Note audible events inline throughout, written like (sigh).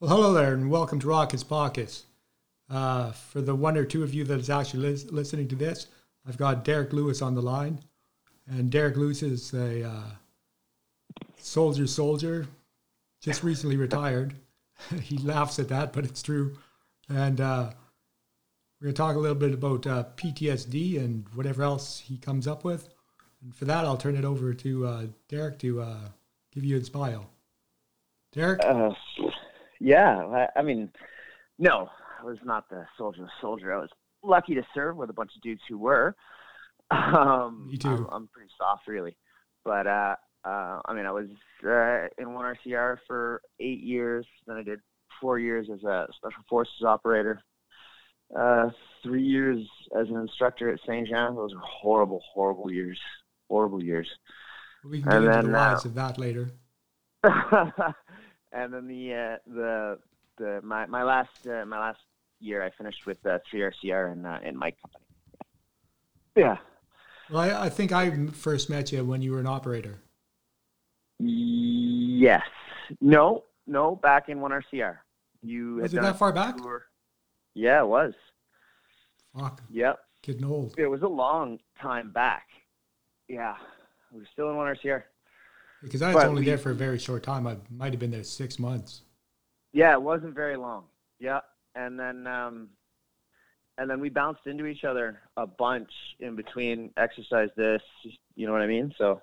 Well, hello there, and welcome to Rockets Pockets. Uh, for the one or two of you that is actually lis- listening to this, I've got Derick Lewis on the line, and Derick Lewis is a uh, soldier soldier, just recently retired. (laughs) he laughs at that, but it's true. And uh, we're going to talk a little bit about uh, PTSD and whatever else he comes up with. And for that, I'll turn it over to uh, Derick to uh, give you his bio. Derick? Uh, yeah, I, I mean, no, I was not the soldier of soldier. I was lucky to serve with a bunch of dudes who were. Um, Me too. I'm, I'm pretty soft, really. But uh, uh, I mean, I was uh, in one RCR for eight years. Then I did four years as a special forces operator. Uh, three years as an instructor at Saint Jean. Those were horrible, horrible years. Horrible years. We can get and into then, the uh, whys of that later. (laughs) and then the uh, the the my my last uh, my last year, I finished with uh, three RCR in uh, in my company. Yeah. Well, I, I think I first met you when you were an operator. Yes. No. No. Back in one RCR. You Was it that far back? tour. Yeah, it was. Fuck, Yep. getting old. It was a long time back. Yeah. We were still in one RCR. Because I was But only we- there for a very short time. I might have been there six months. Yeah, it wasn't very long. Yeah, and then um, and then we bounced into each other a bunch in between. Exercise this, you know what I mean? So,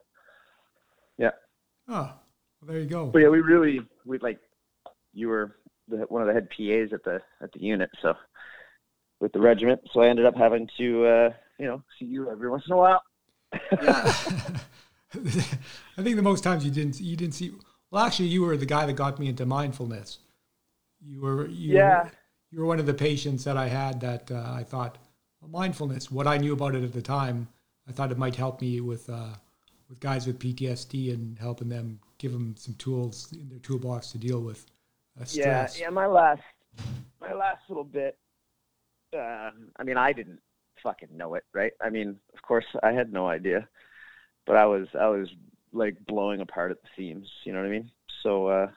yeah. Oh, well, there you go. But yeah, we really we like you were the, one of the head PAs at the at the unit, so with the regiment. So I ended up having to uh, you know see you every once in a while. Yeah. (laughs) (laughs) I think the most times you didn't you didn't see. Well, actually, you were the guy that got me into mindfulness. You were you Yeah. You were one of the patients that I had that uh, I thought well, mindfulness. What I knew about it at the time, I thought it might help me with uh, with guys with PTSD and helping them give them some tools in their toolbox to deal with uh, Yeah, stress. yeah. My last, my last little bit. Uh, I mean, I didn't fucking know it, right? I mean, of course, I had no idea, but I was, I was like blowing apart at the seams. You know what I mean? So, uh,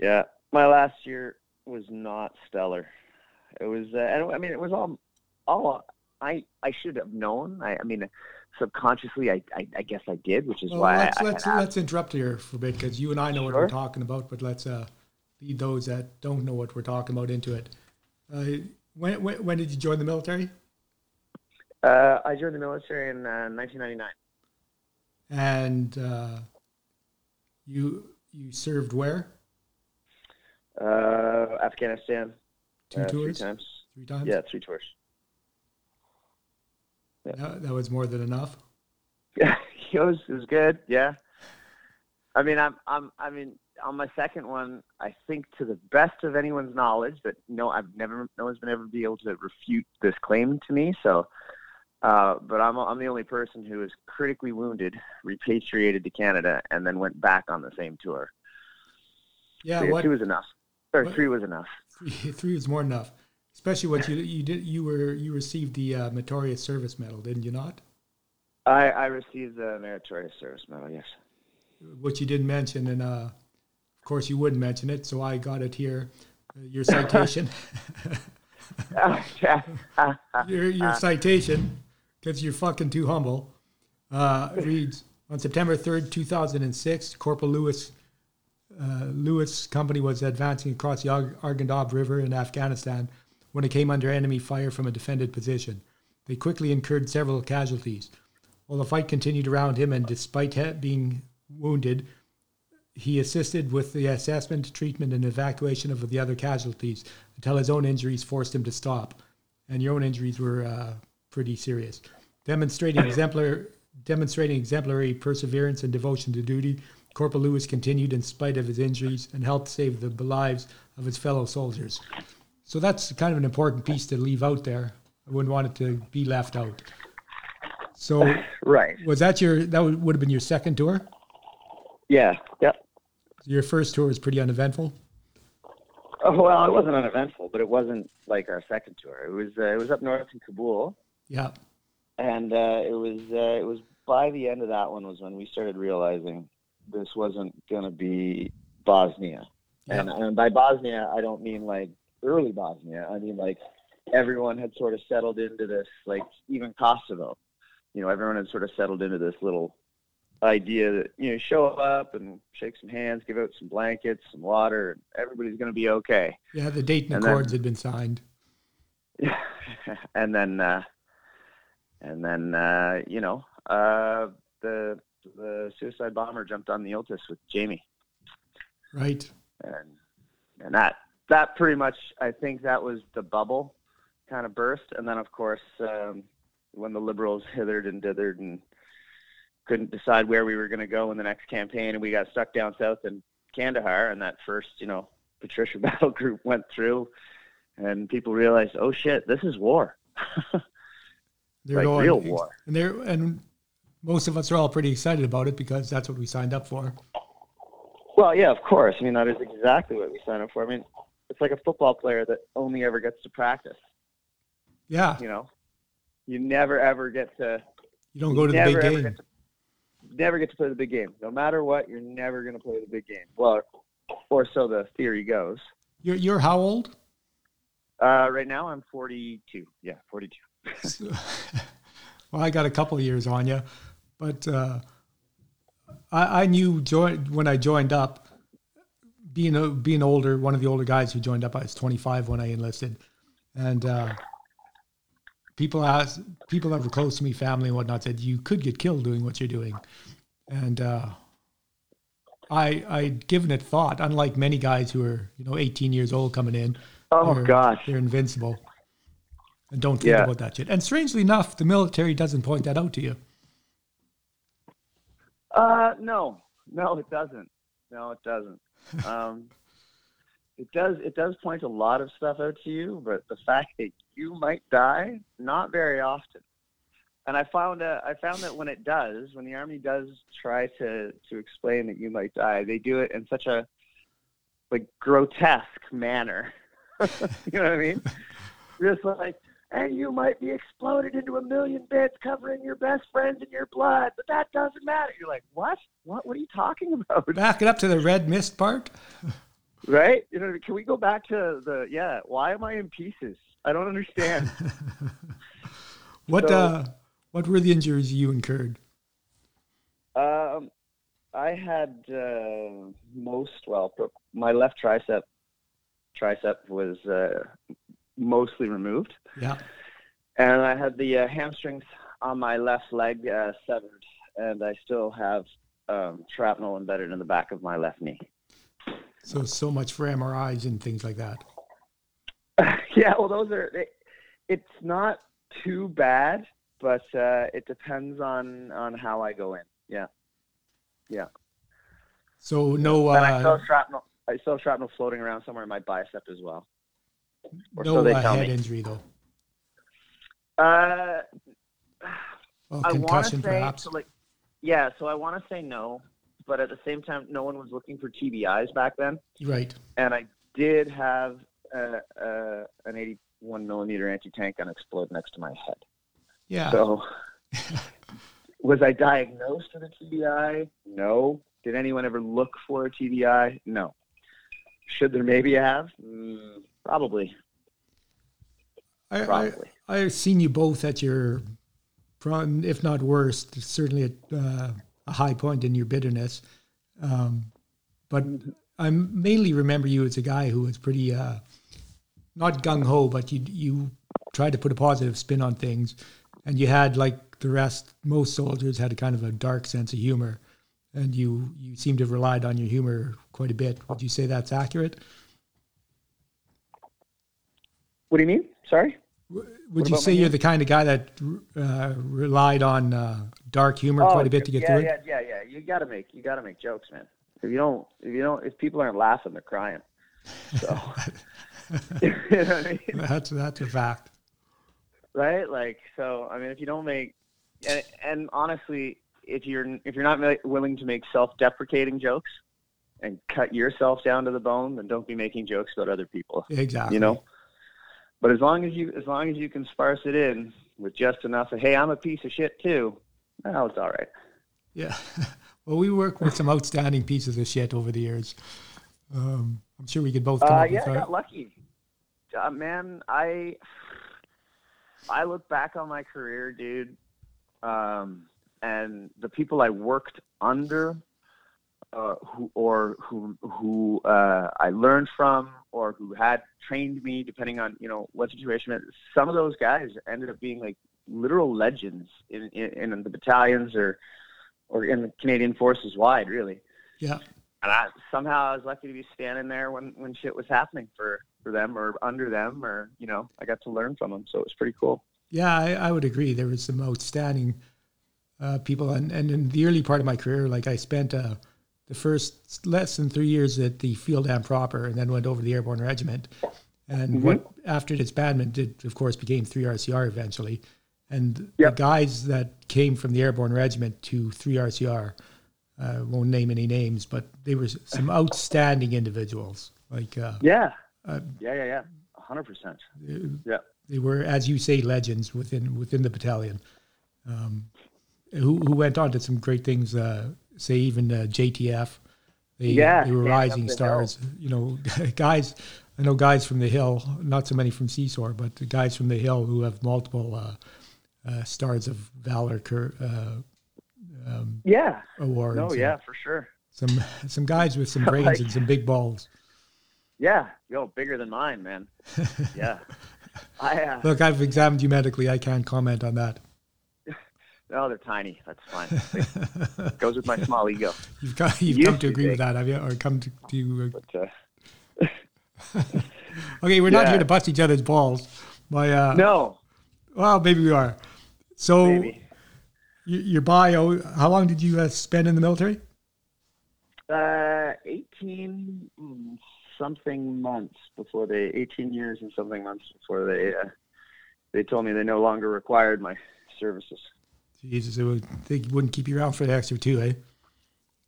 yeah, my last year was not stellar. It was, uh, and I mean, it was all, all I, I should have known. I, I mean, subconsciously, I, I, I guess I did, which is Well, why let's I, I let's, had let's interrupt here for a bit because you and I know what we're talking about, but let's uh, lead those that don't know what we're talking about into it. Uh, when, when when did you join the military? Uh, I joined the military in uh, 1999. And uh, you you served where? Uh, Afghanistan. Two uh, tours, Three times. three times. Yeah, three tours. that, that was more than enough. Yeah, (laughs) it was it was good. Yeah. I mean, I'm I'm I mean, on my second one, I think to the best of anyone's knowledge that no, I've never no one's been ever be able to refute this claim to me. So, uh, but I'm I'm the only person who was critically wounded, repatriated to Canada, and then went back on the same tour. Yeah, So, yeah, what two was enough, or what- three was enough. three, three was more enough. Especially what you you did you were you received the uh, Meritorious Service Medal, didn't you not? I I received the meritorious service medal. Yes. Which you didn't mention, and uh, of course you wouldn't mention it, so I got it here. Uh, your citation. (laughs) (laughs) (laughs) your your citation, because you're fucking too humble, uh, reads on September 3rd, 2006, Corporal Lewis uh, Lewis Company was advancing across the Ar- Arghandab River in Afghanistan when it came under enemy fire from a defended position. They quickly incurred several casualties. While the fight continued around him, and despite he- being wounded, he assisted with the assessment, treatment, and evacuation of the other casualties until his own injuries forced him to stop. And your own injuries were uh, pretty serious. Demonstrating (laughs) exemplar, demonstrating exemplary perseverance and devotion to duty, Corporal Lewis continued in spite of his injuries and helped save the lives of his fellow soldiers. So that's kind of an important piece to leave out there. I wouldn't want it to be left out. So (laughs) Right. was that your that would have been your second tour? Yeah. Yep. Your first tour was pretty uneventful. Oh, well, it wasn't uneventful, but it wasn't like our second tour. It was uh, it was up north in Kabul, Yeah. and uh, it was uh, it was by the end of that one was when we started realizing this wasn't going to be Bosnia. Yeah. And, and by Bosnia, I don't mean like early Bosnia. I mean like everyone had sort of settled into this, like even Kosovo. You know, everyone had sort of settled into this little idea that you know show up and shake some hands, give out some blankets, some water, and everybody's going to be okay. Yeah, the Dayton and Accords then, had been signed. (laughs) And then uh, and then uh, you know uh, the the suicide bomber jumped on the Iltis with Jamie. Right. And and that that pretty much I think that was the bubble kind of burst, and then of course um, when the liberals hithered and dithered and couldn't decide where we were going to go in the next campaign, and we got stuck down south in Kandahar, and that first, you know, Patricia (laughs) battle group went through, and people realized, oh shit, this is war. (laughs) they're like going, real war. And they're and most of us are all pretty excited about it because that's what we signed up for. Well, yeah, of course. I mean, that is exactly what we signed up for. I mean, it's like a football player that only ever gets to practice. Yeah. You know, you never ever get to. You don't go to the big game never get to play the big game. No matter what, you're never going to play the big game. Well, or so the theory goes. You're you're how old? Uh, right now I'm 42. Yeah, 42. (laughs) well, I got a couple years on you, but uh, I, I knew join, when I joined up. Being a, being older, one of the older guys who joined up, I was 25 when I enlisted, and uh, people ask people that were close to me, family and whatnot, said you could get killed doing what you're doing, and uh, I I'd given it thought. Unlike many guys who are you know 18 years old coming in, oh gosh, they're invincible, and don't think yeah. about that shit. And strangely enough, the military doesn't point that out to you. Uh, no, no, it doesn't. No, it doesn't. (laughs) Um, it does it does point a lot of stuff out to you, but the fact that you might die, not very often. And I found uh, I found that when it does, when the army does try to to explain that you might die, they do it in such a like grotesque manner. (laughs) you know what I mean? (laughs) Just like, and you might be exploded into a million bits, covering your best friends in your blood, but that doesn't matter. You're like, what? What? What are you talking (laughs) about? Back it up to the red mist part. (laughs) right? You know, can we go back to the yeah? Why am I in pieces? I don't understand. (laughs) what so, uh, what were the injuries you incurred? Um, I had uh, most well, my left tricep tricep was uh, mostly removed. Yeah, and I had the uh, hamstrings on my left leg uh, severed, and I still have um, shrapnel embedded in the back of my left knee. So so much for MRIs and things like that. (laughs) yeah, well, those are. It, it's not too bad, but uh, it depends on on how I go in. Yeah, yeah. So no. Uh, and I still shrapnel. I still shrapnel floating around somewhere in my bicep as well. Or no so uh, head me. injury though. Uh, well, concussion say, perhaps. So like, yeah, so I want to say no, but at the same time, no one was looking for TBIs back then. Right. And I did have uh, uh, an 81 millimeter anti-tank gun explode next to my head. Yeah. So, (laughs) was I diagnosed with a TBI? No. Did anyone ever look for a TBI? No. Should there maybe have? Mm, probably. I, probably. I, I've seen you both at your, if not worst, certainly at uh, a high point in your bitterness. Um, but. I mainly remember you as a guy who was pretty uh, not gung ho, but you you tried to put a positive spin on things, and you had like the rest, most soldiers had a kind of a dark sense of humor, and you you seem to have relied on your humor quite a bit. Would you say that's accurate? What do you mean? Sorry. Would you say you're the kind of guy that uh, relied on uh, dark humor oh, quite a bit to get yeah, through it? Yeah, yeah, yeah. You gotta make you gotta make jokes, man. If you don't, if you don't, if people aren't laughing, they're crying. So (laughs) (laughs) you know I mean? That's that's a fact. Right? Like so. I mean, if you don't make, and, and honestly, if you're if you're not willing to make self-deprecating jokes and cut yourself down to the bone, then don't be making jokes about other people. Exactly. You know. But as long as you as long as you can sparse it in with just enough of hey, I'm a piece of shit too, well, it's all right. Yeah. (laughs) Well, we work with some outstanding pieces of shit over the years. Um, I'm sure we could both Uh, yeah, I got lucky. Uh, man, I I look back on my career, dude, um, and the people I worked under, uh, who or who who uh, I learned from, or who had trained me, depending on you know what situation. Some of those guys ended up being like literal legends in in, in the battalions or or in the Canadian forces wide, really yeah. and I somehow I was lucky to be standing there when when shit was happening for for them or under them or you know I got to learn from them, so it was pretty cool. Yeah, I, I would agree. There was some outstanding uh, people, and, and in the early part of my career, like I spent uh, the first less than three years at the Field Am proper, and then went over to the Airborne Regiment. And what after disbandment, it of course became three RCR eventually. And Yep. the guys that came from the Airborne Regiment to three RCR, uh, won't name any names, but they were some outstanding individuals. Like uh, Yeah, Uh, yeah, yeah, yeah, hundred percent. Yeah, they were, as you say, legends within within the battalion, um, who who went on to some great things. Uh, say even uh, JTF, they Yeah, they were rising stars. You know, (laughs) guys. I know guys from the hill, not so many from CSOR, but the guys from the hill who have multiple uh, uh, stars of valor cur- uh, um, yeah. awards. No, yeah, for sure. Some (laughs) some guys with some (laughs) brains Like- and some big balls. Yeah, yo, bigger than mine, man. Yeah, I. Uh, Look, I've examined you medically. I can't comment on that. Oh, they're tiny. That's fine. (laughs) Goes with my small ego. You've got you've come to to agree with that, have you? Or come to, to But uh, uh, (laughs) okay, we're not here to bust each other's balls. My uh, no, well, maybe we are. So maybe. your bio, how long did you uh, spend in the military? Uh, 18 mm, something months before they, 18 years and something months before they, uh, they told me they no longer required my services. Jesus, it would, they wouldn't keep you around for the extra two, eh?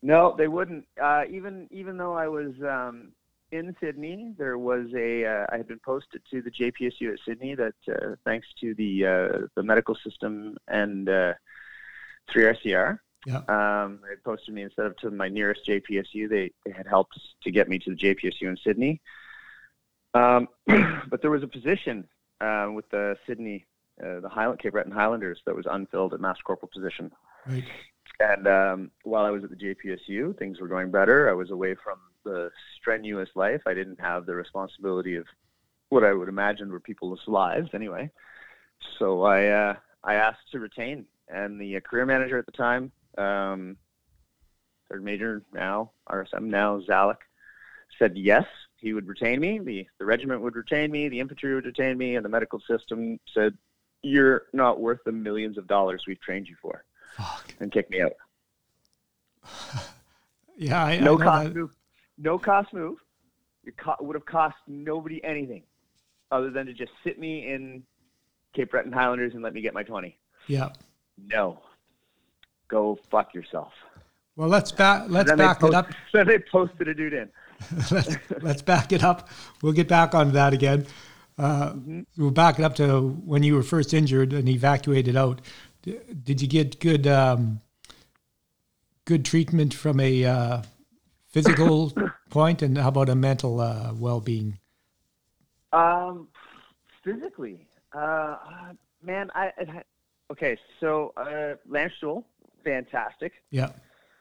No, they wouldn't. Uh, even even though I was um, in Sydney, there was a. Uh, I had been posted to the JPSU at Sydney. That uh, thanks to the uh, the medical system and uh, 3RCR, Yeah. um, they posted me instead of to my nearest JPSU. They they had helped to get me to the JPSU in Sydney. Um, (clears throat) but there was a position uh, with the Sydney, uh, the Highland Cape Breton Highlanders that was unfilled at Master Corporal position. Right. And um, while I was at the JPSU, things were going better. I was away from the strenuous life. I didn't have the responsibility of what I would imagine were people's lives anyway. So I uh, I asked to retain, and the uh, career manager at the time, um, third major now RSM now Zalek, said yes, he would retain me. the The regiment would retain me. The infantry would retain me, and the medical system said, "You're not worth the millions of dollars we've trained you for." Fuck. and kick me out. (laughs) Yeah, I, No I cost that. move. No cost move. It co- would have cost nobody anything other than to just sit me in Cape Breton Highlanders and let me get my 20. Yeah. No. Go fuck yourself. Well, let's back let's back it up. (laughs) Then they posted a dude in. (laughs) let's, let's back it up. We'll get back on that again. Uh, We'll back it up to when you were first injured and evacuated out. Did you get good um, good treatment from a uh, physical (coughs) point, and how about a mental uh, well being? Um, physically, uh, uh, man, I, I okay. So uh, Landstuhl, fantastic. Yeah,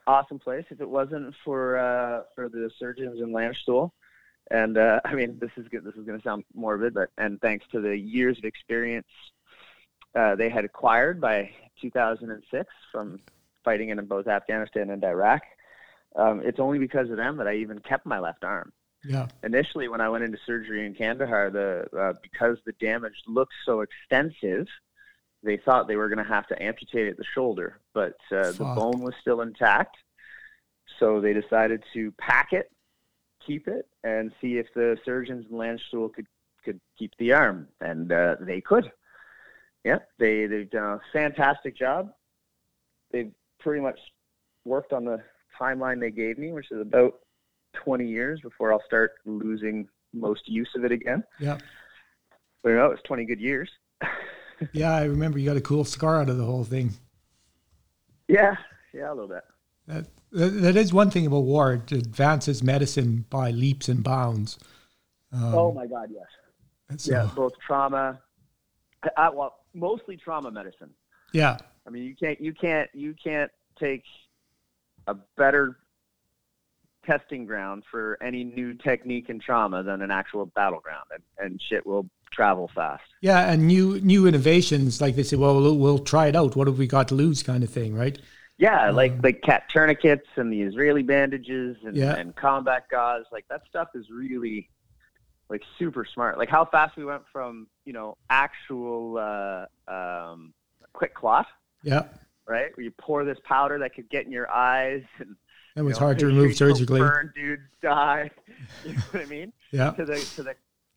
awesome place. If it wasn't for uh, for the surgeons in Landstuhl, and uh, (laughs) I mean this is good. This is going to sound morbid, but and thanks to the years of experience uh, they had acquired by 2006 from fighting in both Afghanistan and Iraq, um, it's only because of them that I even kept my left arm. yeah, Initially, when I went into surgery in Kandahar, the uh, because the damage looked so extensive, they thought they were going to have to amputate at the shoulder, but uh, the bone was still intact. So they decided to pack it, keep it, and see if the surgeons in Landstuhl could could keep the arm, and uh, they could. Yeah, they they've done a fantastic job. They've pretty much worked on the timeline they gave me, which is about 20 years before I'll start losing most use of it again. yeah, But you know, it's 20 good years. (laughs) yeah. I remember you got a cool scar out of the whole thing. Yeah, yeah, a little bit. That, that is one thing about war. It advances medicine by leaps and bounds. Um, oh my God, yes. So, yeah, both trauma. I, well, mostly trauma medicine. Yeah. I mean, you can't, you can't, you can't take a better testing ground for any new technique in trauma than an actual battleground, and, and shit will travel fast. Yeah, and new new innovations like they say, well, we'll, we'll try it out. What have we got to lose, kind of thing, right? Yeah, like um, like cat tourniquets and the Israeli bandages and, yeah. and combat gauze. Like that stuff is really like super smart. Like how fast we went from you know actual uh, um, QuikClot. Yeah. Right, where you pour this powder that could get in your eyes and that was know, hard to remove surgically. Burn dudes die. (laughs) You know what I mean? Yeah. To the to the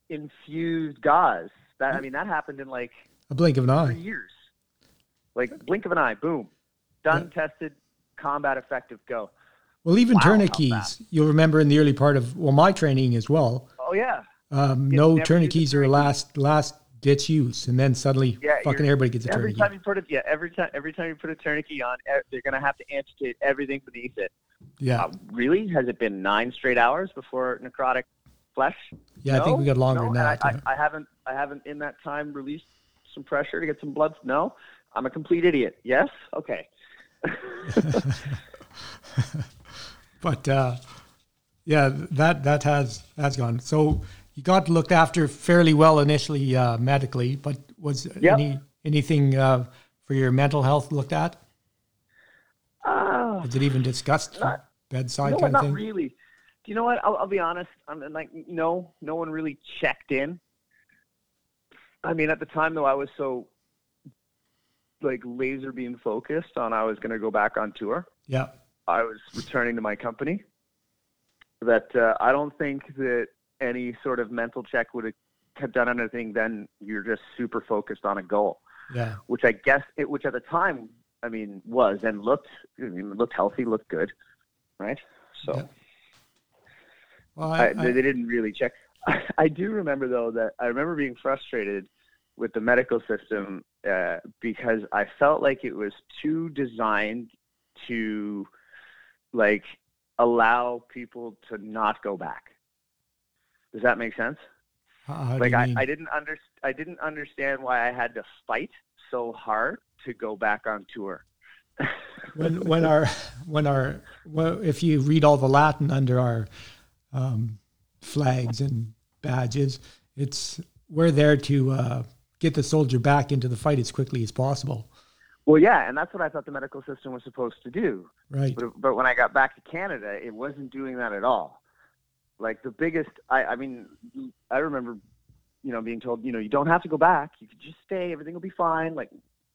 infused gauze. That I mean that happened in like a blink of an eye. Years. Like blink of an eye. Boom. Done. Yeah. Tested. Combat effective. Go. Well, even wow, tourniquets, you'll remember in the early part of well, my training as well. Oh yeah. Um, no tourniquets are last last ditch use, and then suddenly, yeah, fucking everybody gets a every tourniquet. Every time you put it, yeah, every time every time you put a tourniquet on, they're gonna have to amputate everything beneath it. Yeah. Uh, really? Has it been nine straight hours before necrotic flesh? Yeah, no? I think we got longer no? than that. I, I, I, haven't. I haven't in that time released some pressure to get some blood. No, I'm a complete idiot. Yes. Okay. (laughs) but uh, yeah, that that has has gone. So you got looked after fairly well initially uh, medically, but was yep. any anything uh, for your mental health looked at? Uh, Is it even discussed? Not, bedside no, kind not of thing? really. Do you know what? I'll, I'll be honest. I'm like, no, no one really checked in. I mean, at the time though, I was so like laser beam focused on I was going to go back on tour. Yeah. I was returning to my company. That uh, I don't think that any sort of mental check would have done anything. Then you're just super focused on a goal. Yeah. Which I guess it, which at the time, I mean, was and looked, I mean, looked healthy, looked good right? So yeah. well, I, I, they, they didn't really check. (laughs) I do remember though that I remember being frustrated with the medical system uh, because I felt like it was too designed to like allow people to not go back. Does that make sense? like I, I didn't under, I didn't understand why I had to fight so hard to go back on tour (laughs) when when our when our well, if you read all the Latin under our um, flags and badges, it's we're there to uh, get the soldier back into the fight as quickly as possible. Well, yeah, and that's what I thought the medical system was supposed to do. Right. But, but when I got back to Canada, it wasn't doing that at all. Like the biggest, I, I mean, I remember, you know, being told, you know, you don't have to go back. You could just stay. Everything will be fine. Like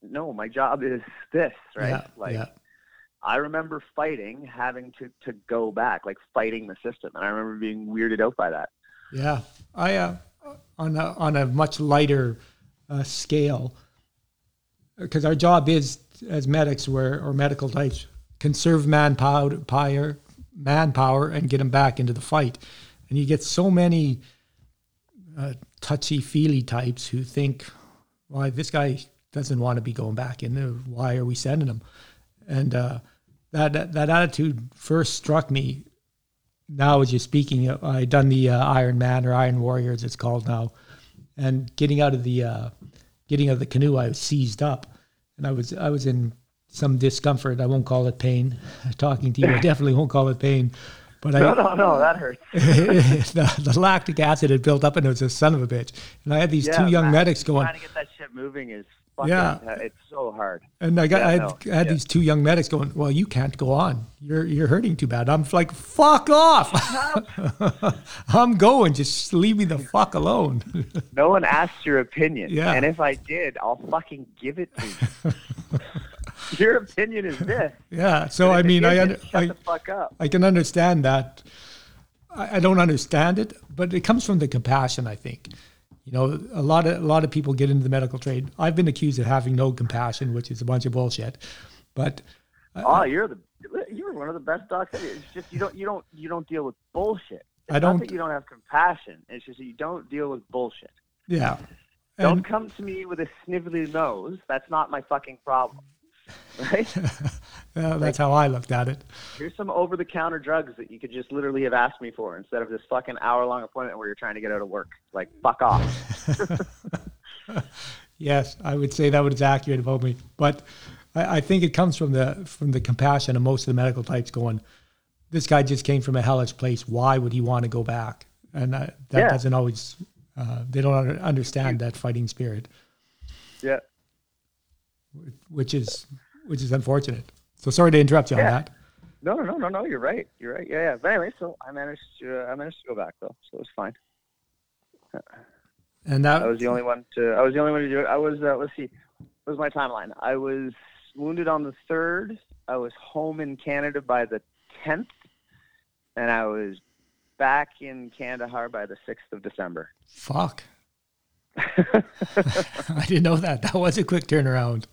no, my job is this, right? Yeah, like yeah. I remember fighting, having to to go back, like fighting the system, and I remember being weirded out by that. Yeah, I uh, on a on a much lighter uh, scale, because our job is as medics, or medical types, conserve manpower, power, manpower, and get them back into the fight, and you get so many uh, touchy feely types who think, well, this guy doesn't want to be going back in. There. Why are we sending him? And uh, that, that, that attitude first struck me. Now, as you're speaking, I done the uh, Iron Man or Iron Warrior, as it's called now, and getting out of the uh, getting out of the canoe, I was seized up, and I was I was in some discomfort. I won't call it pain. (laughs) Talking to you, I definitely won't call it pain. But no, I, no, no, that hurts. (laughs) the, the, lactic acid had built up, and it was a son of a bitch. And I had these yeah, two young man, medics going. Trying to get that shit moving is yeah, uh, it's so hard. And I got yeah, I had, no, I had yeah. these two young medics going, "Well, you can't go on. You're you're hurting too bad." I'm like, "Fuck off! (laughs) I'm going. Just leave me the fuck alone." (laughs) no one asked your opinion. Yeah. And if I did, I'll fucking give it to you. (laughs) your opinion is this. Yeah. So I mean, I, shut I, the fuck up. I can understand that. I, I don't understand it, but it comes from the compassion. I think you know, a lot of a lot of people get into the medical trade. I've been accused of having no compassion, which is a bunch of bullshit. But uh, oh, you're the you're one of the best docs. It's just you don't you don't you don't deal with bullshit. It's I don't. Not that you don't have compassion. It's just that you don't deal with bullshit. Yeah. Don't come to me with a snivelly nose. That's not my fucking problem. Right? (laughs) Well, that's how I looked at it. Here's some over the counter drugs that you could just literally have asked me for instead of this fucking hour long appointment where you're trying to get out of work. Like, fuck off. (laughs) (laughs) Yes, I would say that was accurate about me, but I, I think it comes from the from the compassion of most of the medical types going. This guy just came from a hellish place. Why would he want to go back? And that Yeah. doesn't always. Uh, they don't understand that fighting spirit, yeah. which is which is unfortunate. So sorry to interrupt you on that. No, no, no, no, no. You're right. You're right. Yeah, yeah. But anyway, so I managed to uh, I managed to go back though, so it was fine. And that I was the only one to. I was the only one to do it. I was. Uh, let's see. What was my timeline? I was wounded on the third. I was home in Canada by the tenth, and I was back in Kandahar by the sixth of December. fuck. (laughs) (laughs) I didn't know that. That was a quick turnaround.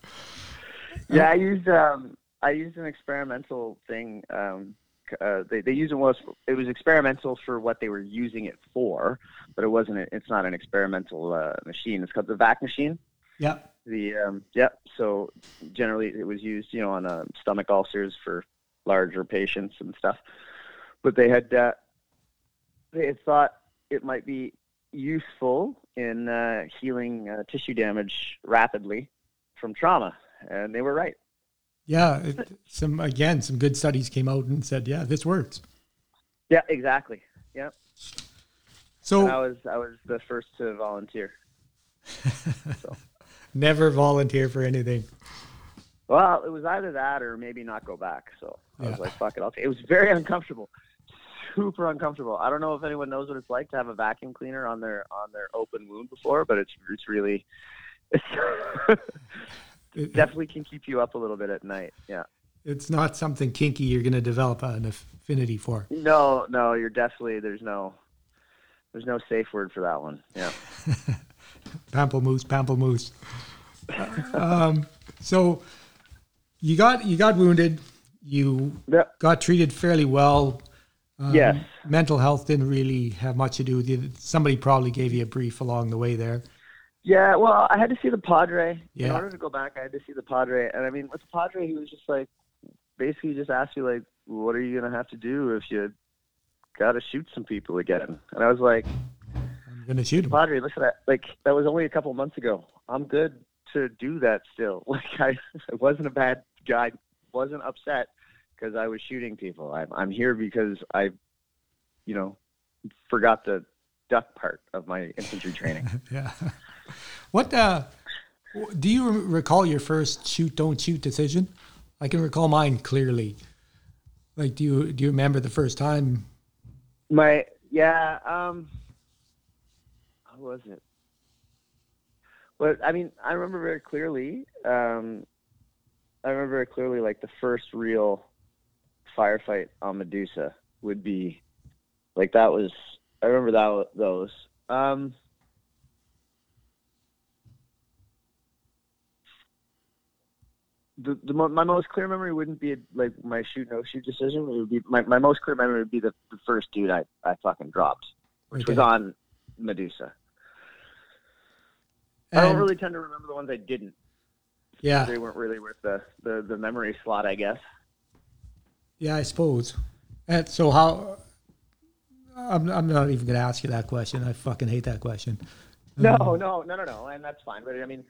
(laughs) yeah, I used um, I used an experimental thing. Um, uh, they they used it was it was experimental for what they were using it for, but it wasn't. A, it's not an experimental uh, machine. It's called the VAC machine. Yeah. The um, yep. So generally, it was used, you know, on uh, stomach ulcers for larger patients and stuff. But they had uh, they had thought it might be useful in uh, healing uh, tissue damage rapidly from trauma, and they were right. Yeah. It, some again, some good studies came out and said, yeah, this works. Yeah, exactly. Yeah. So And I was I was the first to volunteer. (laughs) so. never volunteer for anything. Well, it was either that or maybe not go back. So I was like, "Fuck it." I'll take. It was very uncomfortable, super uncomfortable. I don't know if anyone knows what it's like to have a vacuum cleaner on their on their open wound before, but it's it's really (laughs) it's It- definitely can keep you up a little bit at night. Yeah. it's not something kinky you're going to develop an affinity for. No, no, you're definitely there's no there's no safe word for that one. Yeah. (laughs) Pamplemousse, pamplemousse. um, so you got you got wounded. You Yep. got treated fairly well. Um, Yes. Mental health didn't really have much to do with you. Somebody probably gave you a brief along the way there. Yeah, well, I had to see the Padre. In Yeah. order to go back, I had to see the Padre. And I mean, with the Padre, he was just like, basically just asked you, like, what are you going to have to do if you got to shoot some people again? And I was like, I'm going to shoot him. Padre, listen, I, like, that was only a couple months ago. I'm good to do that still. (laughs) Like, I, I wasn't a bad guy, wasn't upset because I was shooting people. I'm, I'm here because I, you know, forgot the duck part of my infantry training. (laughs) Yeah. What uh, do you recall your first shoot don't shoot decision? I can recall mine clearly. Like, do you do you remember the first time? My yeah, um how was it? Well, I mean, I remember very clearly. Um I remember very clearly like the first real firefight on Medusa would be like that was I remember that those. Um the, the my most clear memory wouldn't be like my shoot no shoot decision. It would be my, my most clear memory would be the, the first dude I, I fucking dropped, which was on Medusa. I don't really tend to remember the ones I didn't. Yeah, They weren't really worth the, the, the memory slot, I guess. yeah, I suppose. And so how? I'm I'm not even going to ask you that question. I fucking hate that question. No, um, no, no, no, no, and that's fine. But I mean,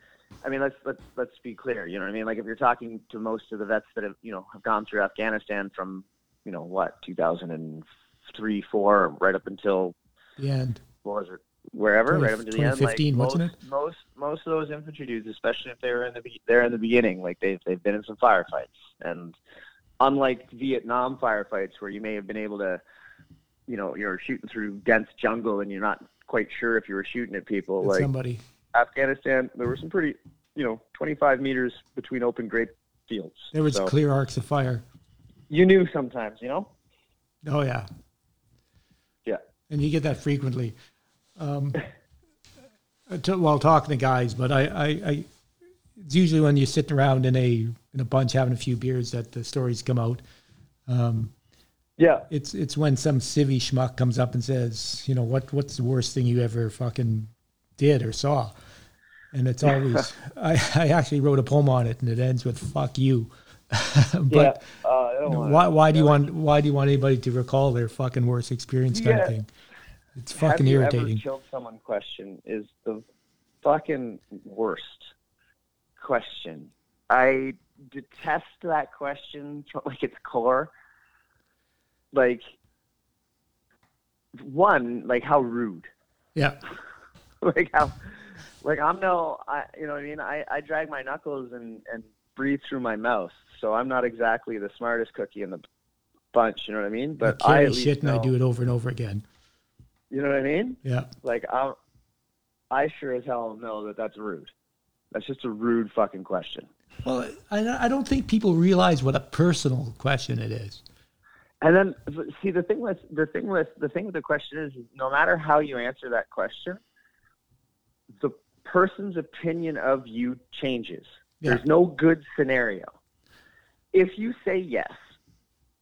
I mean, let's let's let's be clear. You know what I mean? Like if you're talking to most of the vets that have you know have gone through Afghanistan from you know what 2003, four, right up until The end. what was it? Wherever, Twenty- right up until the end. Like 2015, most, wasn't most most of those infantry dudes, especially if they were in the be- they're in the beginning, like they've they've been in some firefights, and unlike Vietnam firefights where you may have been able to, you know, you're shooting through dense jungle and you're not quite sure if you were shooting at people. It's Like somebody. Afghanistan, there were some pretty, you know, 25 meters between open grape fields. There was So clear arcs of fire. you knew sometimes, you know. Oh yeah, Yeah. and you get that frequently. Um, (laughs) to, while talking to guys, but I, I, I, it's usually when you're sitting around in a in a bunch having a few beers that the stories come out. Um, Yeah. it's it's when some civvy schmuck comes up and says, you know, what what's the worst thing you ever fucking did or saw? and it's always (laughs) I, I actually wrote a poem on it, and it ends with "fuck you." (laughs) but yeah. Uh, why why do you want why do you want anybody to recall their fucking worst experience kind Yeah. of thing? It's fucking Have you irritating. ever killed someone question is the fucking worst question. I detest that question (laughs) from like its core. Like one, like how rude. Yeah, (laughs) like how like I'm no I you know what I mean? I, I drag my knuckles and, and breathe through my mouth. So I'm not exactly the smartest cookie in the bunch, you know what I mean? But I I carry at least shit and I do it over and over again. You know what I mean? Yeah, Like I, I sure as hell know that that's rude. That's just a rude fucking question. well, I I don't think people realize what a personal question it is. And then see the thing with the thing with the thing with the question is no matter how you answer that question, the person's opinion of you changes. Yeah. There's no good scenario. If you say yes,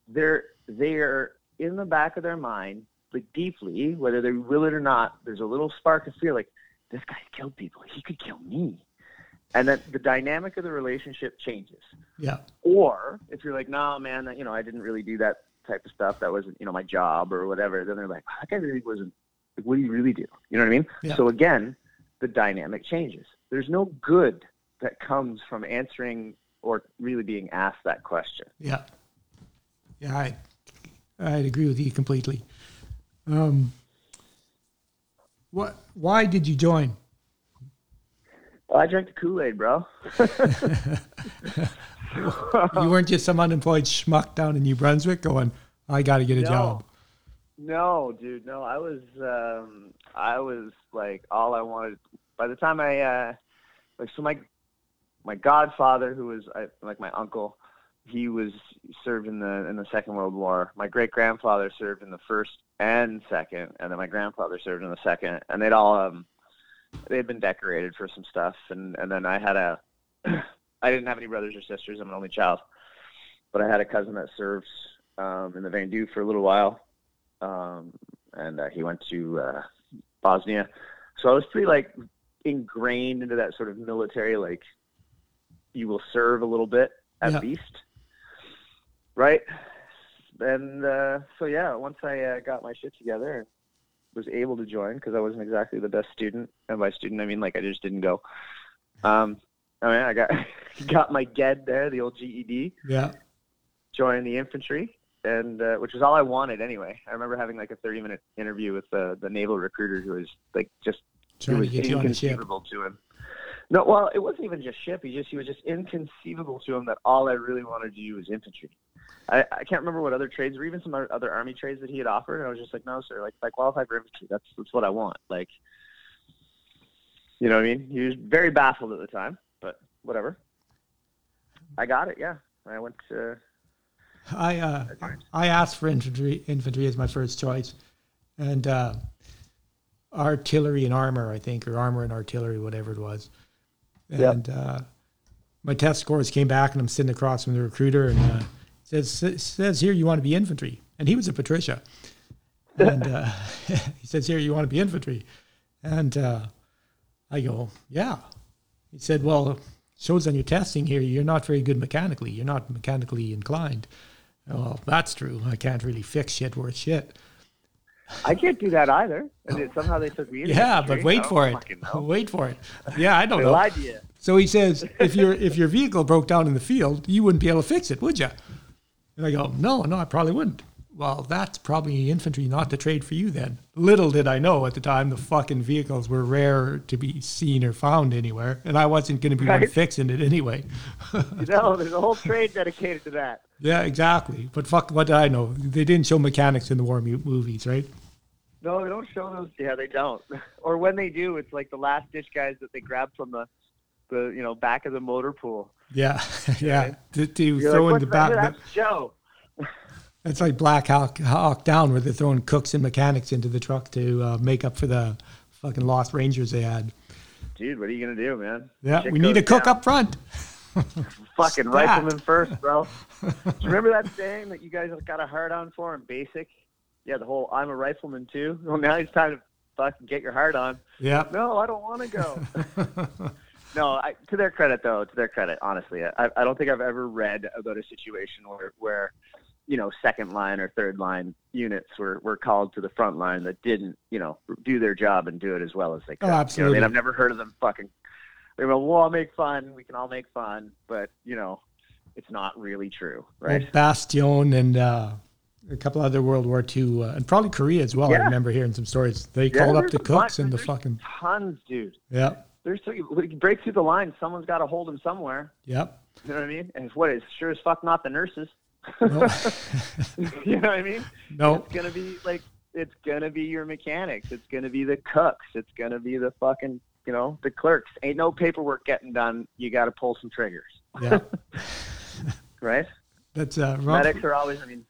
they're they're in the back of their mind, like deeply, whether they will it or not, there's a little spark of fear like, this guy's killed people. He could kill me. And then the dynamic of the relationship changes. Yeah, Or if you're like, no, man, you know, I didn't really do that type of stuff. That wasn't, you know, my job or whatever. Then they're like, "Wow, that guy really wasn't. Like, what do you really do? You know what I mean? Yeah. So again, the dynamic changes. There's no good that comes from answering or really being asked that question. yeah, yeah. I I'd agree with you completely. Um, what? Why did you join? Well, I drank the Kool Aid, bro. (laughs) You weren't just some unemployed schmuck down in New Brunswick going, "I got to get a No. job." No, dude, no. I was um I was like all I wanted by the time I uh like so my my godfather who was I, like my uncle, he was served in the in the Second World War. My great grandfather served in the first and second, and then my grandfather served in the second, and they'd all um they had been decorated for some stuff and and then I had a (clears throat) I didn't have any brothers or sisters, I'm an only child. But I had a cousin that served um in the Van Doos for a little while um, and uh, he went to uh, Bosnia. So I was pretty like ingrained into that sort of military, like you will serve a little bit at Yeah. least, right? And uh, so yeah, once I uh, got my shit together and was able to join because I wasn't exactly the best student, and by student I mean like I just didn't go. Um, I mean I got (laughs) got my GED there, the old GED Yeah, join the infantry, and uh, which was all I wanted anyway. I remember having like a 30 minute interview with the the naval recruiter who was like just trying to was get you on the ship. inconceivable to him. No, well, it wasn't even just ship. He just he was just inconceivable to him that all I really wanted to do was infantry. I, I can't remember what other trades or even some other other army trades that he had offered, and I was just like, no, sir, like I qualify for infantry. That's that's what I want. Like, you know what I mean? He was very baffled at the time, but whatever. I got it. Yeah, I went to. I uh, I asked for infantry infantry as my first choice, and uh, artillery and armor, I think, or armor and artillery, whatever it was. Yep. And uh, my test scores came back, and I'm sitting across from the recruiter, and uh, says says here you want to be infantry, and he was a Patricia, (laughs) and uh, (laughs) he says here you want to be infantry, and uh, I go yeah. He said, well, shows on your testing here you're not very good mechanically. You're not mechanically inclined. Well, that's true. I can't really fix shit worth shit. I can't do that either. And it, somehow they took me. in Yeah, but wait oh, for it. (laughs) Wait for it. Yeah, I don't know. lied to you. So he says, if your if your vehicle broke down in the field, you wouldn't be able to fix it, would you? And I go, no, no, I probably wouldn't. Well, that's probably infantry, not the trade for you then. Little did I know at the time the fucking vehicles were rare to be seen or found anywhere, and I wasn't going to be Right. fixing it anyway. (laughs) You know, there's a whole trade dedicated to that. yeah, exactly. But fuck, what did I know? They didn't show mechanics in the war movies, right? No, they don't show those. Yeah, they don't. (laughs) Or when they do, it's like the last ditch guys that they grab from the, the you know back of the motor pool. Yeah, (laughs) yeah. To, to throw like, in the "What's that? back. That's Joe. It's like Black Hawk, Hawk Down, where they're throwing cooks and mechanics into the truck to uh, make up for the fucking lost Rangers they had. Dude, what are you gonna do, man? Yeah, Shit we need a cook down. up front. (laughs) Fucking rifleman first, bro. (laughs) do you remember that saying that you guys got a hard on for in basic? Yeah, the whole "I'm a rifleman too." (laughs) Well, now it's time to fucking get your heart on. Yeah. No, I don't want to go. no, I, to their credit though, to their credit, honestly, I, I don't think I've ever read about a situation where where you know second line or third line units were were called to the front line that didn't you know do their job and do it as well as they could. Oh, You know, absolutely. I mean, I've never heard of them fucking. They go, "We'll all make fun. We can all make fun," but you know, it's not really true, right? Well, Bastogne and uh, a couple other World War II, uh, and probably Korea as well. I remember hearing some stories. They Yeah, called up the cooks and the fucking Tons, dude. yeah, There's you break through the line. Someone's got to hold them somewhere. yep. You know what I mean? And what it's sure as fuck not the nurses. (laughs) (laughs) You know what I mean? no. It's gonna be like it's gonna be your mechanics. It's gonna be the cooks. It's gonna be the fucking you know the clerks. Ain't no paperwork getting done. You got to pull some triggers, yeah. (laughs) right? That's uh, Ron- Medics are always. I mean,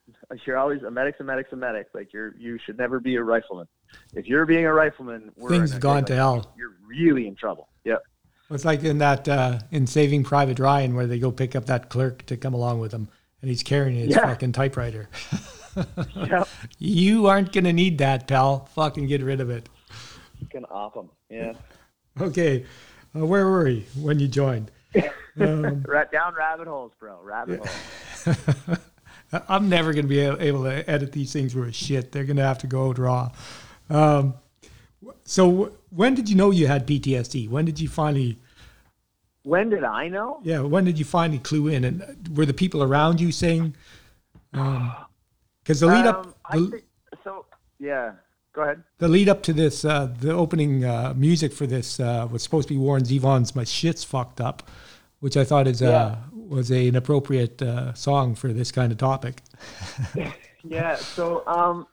you're always a medic's a medic's a medic. Like you're you should never be a rifleman. If you're being a rifleman, we're things have gone like, to hell. You're really in trouble. Yep. It's like in that uh, in Saving Private Ryan where they go pick up that clerk to come along with them, and he's carrying his Yeah. fucking typewriter. (laughs) Yep. You aren't gonna need that, pal. Fucking get rid of it. Fucking off 'em. Yeah. Okay, uh, where were we when you joined? (laughs) Um, Right down rabbit holes, bro. Rabbit holes. (laughs) I'm never going to be able to edit these things worth shit. They're going to have to go raw. Um, so when did you know you had PTSD? When did you finally, When did I know? yeah, when did you finally clue in? And were the people around you saying, because the lead up, Um, I the, think, so yeah. Go ahead. the lead up to this, uh, the opening uh, music for this uh, was supposed to be Warren Zevon's "My Shit's Fucked Up," which I thought is uh, was a, an appropriate uh, song for this kind of topic. (laughs) Yeah. So um,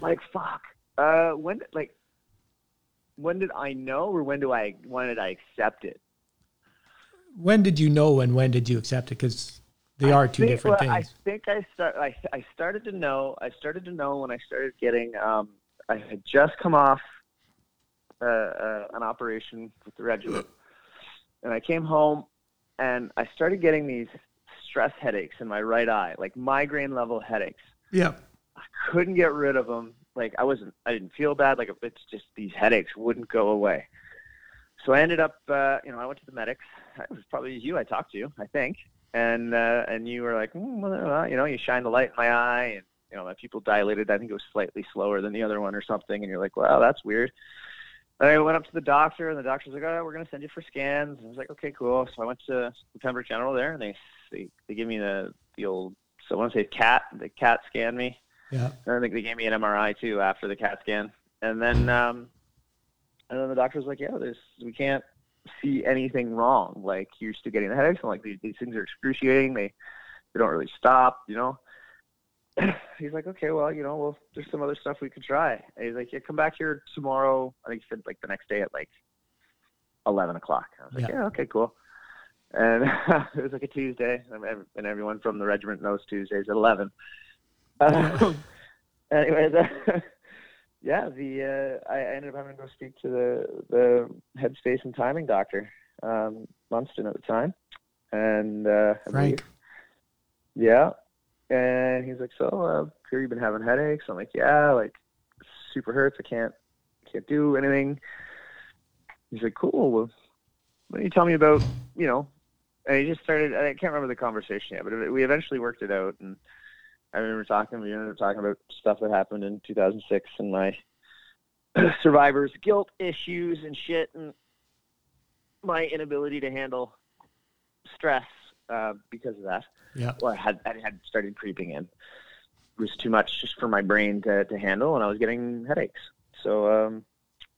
like fuck. Uh, when did- like when did I know, or when do I when did I accept it? When did you know, and when did you accept it? Because they are two think- different well, things. I think I start. I, I started to know. I started to know when I started getting. Um, I had just come off uh, uh, an operation with the regiment, and I came home, and I started getting these stress headaches in my right eye, like migraine level headaches. Yeah. I couldn't get rid of them. Like I wasn't, I didn't feel bad. Like it's just these headaches wouldn't go away. So I ended up, uh, you know, I went to the medics. It was probably you I talked to, I think, and uh, and you were like, mm, well, you know, you shine the light in my eye, and you know, my pupil dilated. I think it was slightly slower than the other one or something. And you're like, well, that's weird. And I went up to the doctor, and the doctor's like, "Oh, we're gonna send you for scans." And I was like, "Okay, cool." So I went to the Pembroke General there, and they they they give me the the old so I want to say CAT. The CAT scanned me. Yeah. And I think they gave me an MRI too after the CAT scan. And then um, and then the doctor was like, "Yeah, there's we can't see anything wrong. Like you're still getting the headaches. I'm like, these, these things are excruciating. They they don't really stop. You know." (clears throat) he's like, okay, well, you know, well, there's some other stuff we could try. And he's like, yeah, come back here tomorrow. I think he said like the next day at like 11 o'clock. I was like, Yeah. yeah, okay, cool. And (laughs) it was like a Tuesday, and everyone from the regiment knows Tuesdays at 11. (laughs) Um, anyways, (laughs) yeah, the uh, I ended up having to go speak to the the headspace and timing doctor, um, Munston at the time, and uh, Frank. believe- yeah, and he's like, so uh, here you've been having headaches. I'm like, yeah, like super hurts. I can't can't do anything. He's like, cool. Well, why don't you tell me about you know? And he just started. I can't remember the conversation yet, but we eventually worked it out. And I remember talking. We ended up talking about stuff that happened in 2006 and my (clears throat) survivor's guilt issues and shit, and my inability to handle stress uh, because of that Yeah. well, I had I had started creeping in. It was too much just for my brain to, to handle, and I was getting headaches. So um,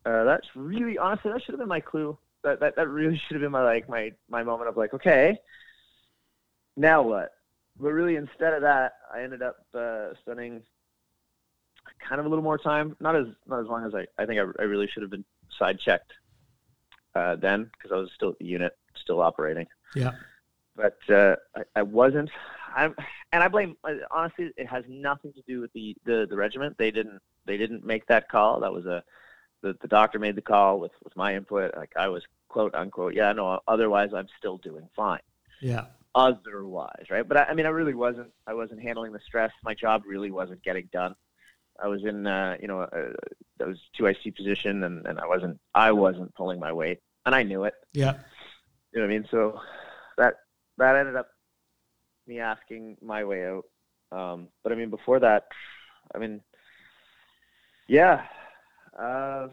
uh, that's really honestly that should have been my clue. That, that that really should have been my like my my moment of like okay, now what? But really, instead of that, I ended up uh, spending kind of a little more time. Not as not as long as I I think I, I really should have been side checked uh, then because I was still at the unit, still operating Yeah. but uh, I, I wasn't. I'm, and I blame. uh, Honestly, it has nothing to do with the, the the regiment. They didn't they didn't make that call. That was a the, the doctor made the call with with my input. Like I was quote unquote, yeah, no. Otherwise, I'm still doing fine. Yeah. Otherwise, right? But I, I mean, I really wasn't. I wasn't handling the stress. My job really wasn't getting done. I was in, uh, you know, uh, that was two IC position, and, and I wasn't, I wasn't pulling my weight, and I knew it. Yeah. You know what I mean? So that that ended up me asking my way out. Um, but I mean, before that, I mean, yeah, uh,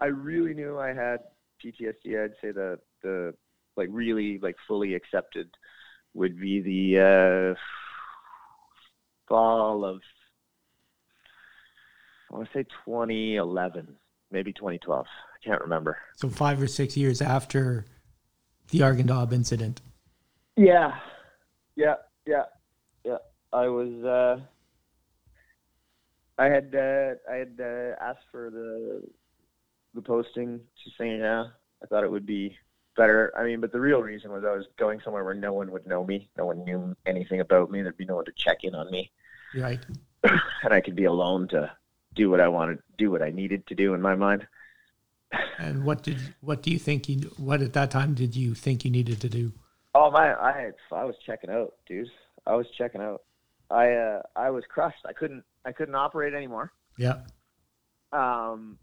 I really knew I had PTSD. I'd say the the like really like fully accepted would be the uh, fall of I want to say 2011, maybe 2012. I can't remember. So five or six years after the Arghandab incident. Yeah, yeah, yeah, yeah. I was. Uh, I had uh, I had uh, asked for the the posting, just saying, yeah, I thought it would be better. I mean, but the real reason was I was going somewhere where no one would know me, no one knew anything about me. There'd be no one to check in on me, Right. (laughs) and I could be alone to do what I wanted, do what I needed to do in my mind. (laughs) And what did what do you think you what at that time did you think you needed to do? Oh my, I I was checking out, dude. I was checking out. I uh, I was crushed. I couldn't I couldn't operate anymore. Yeah. Um,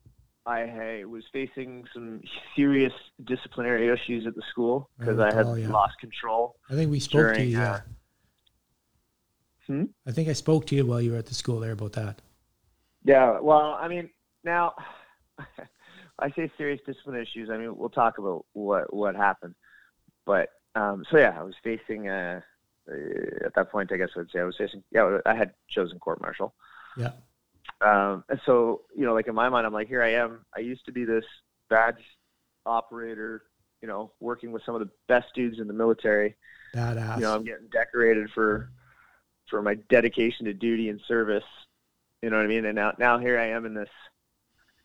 I was facing some serious disciplinary issues at the school because I had recall, yeah. lost control. I think we spoke to you. Yeah. uh, Hmm? I think I spoke to you while you were at the school there about that. Yeah, well, I mean, now (laughs) I say serious discipline issues. I mean, we'll talk about what what happened, but um, so yeah, I was facing uh, uh, at that point. I guess I'd say I was facing. Yeah, I had chosen court martial. Yeah. Um, and so you know, like in my mind, I'm like, here I am. I used to be this badge operator. You know, working with some of the best dudes in the military. Badass. You know, I'm getting decorated for for my dedication to duty and service. You know what I mean? And now now here I am in this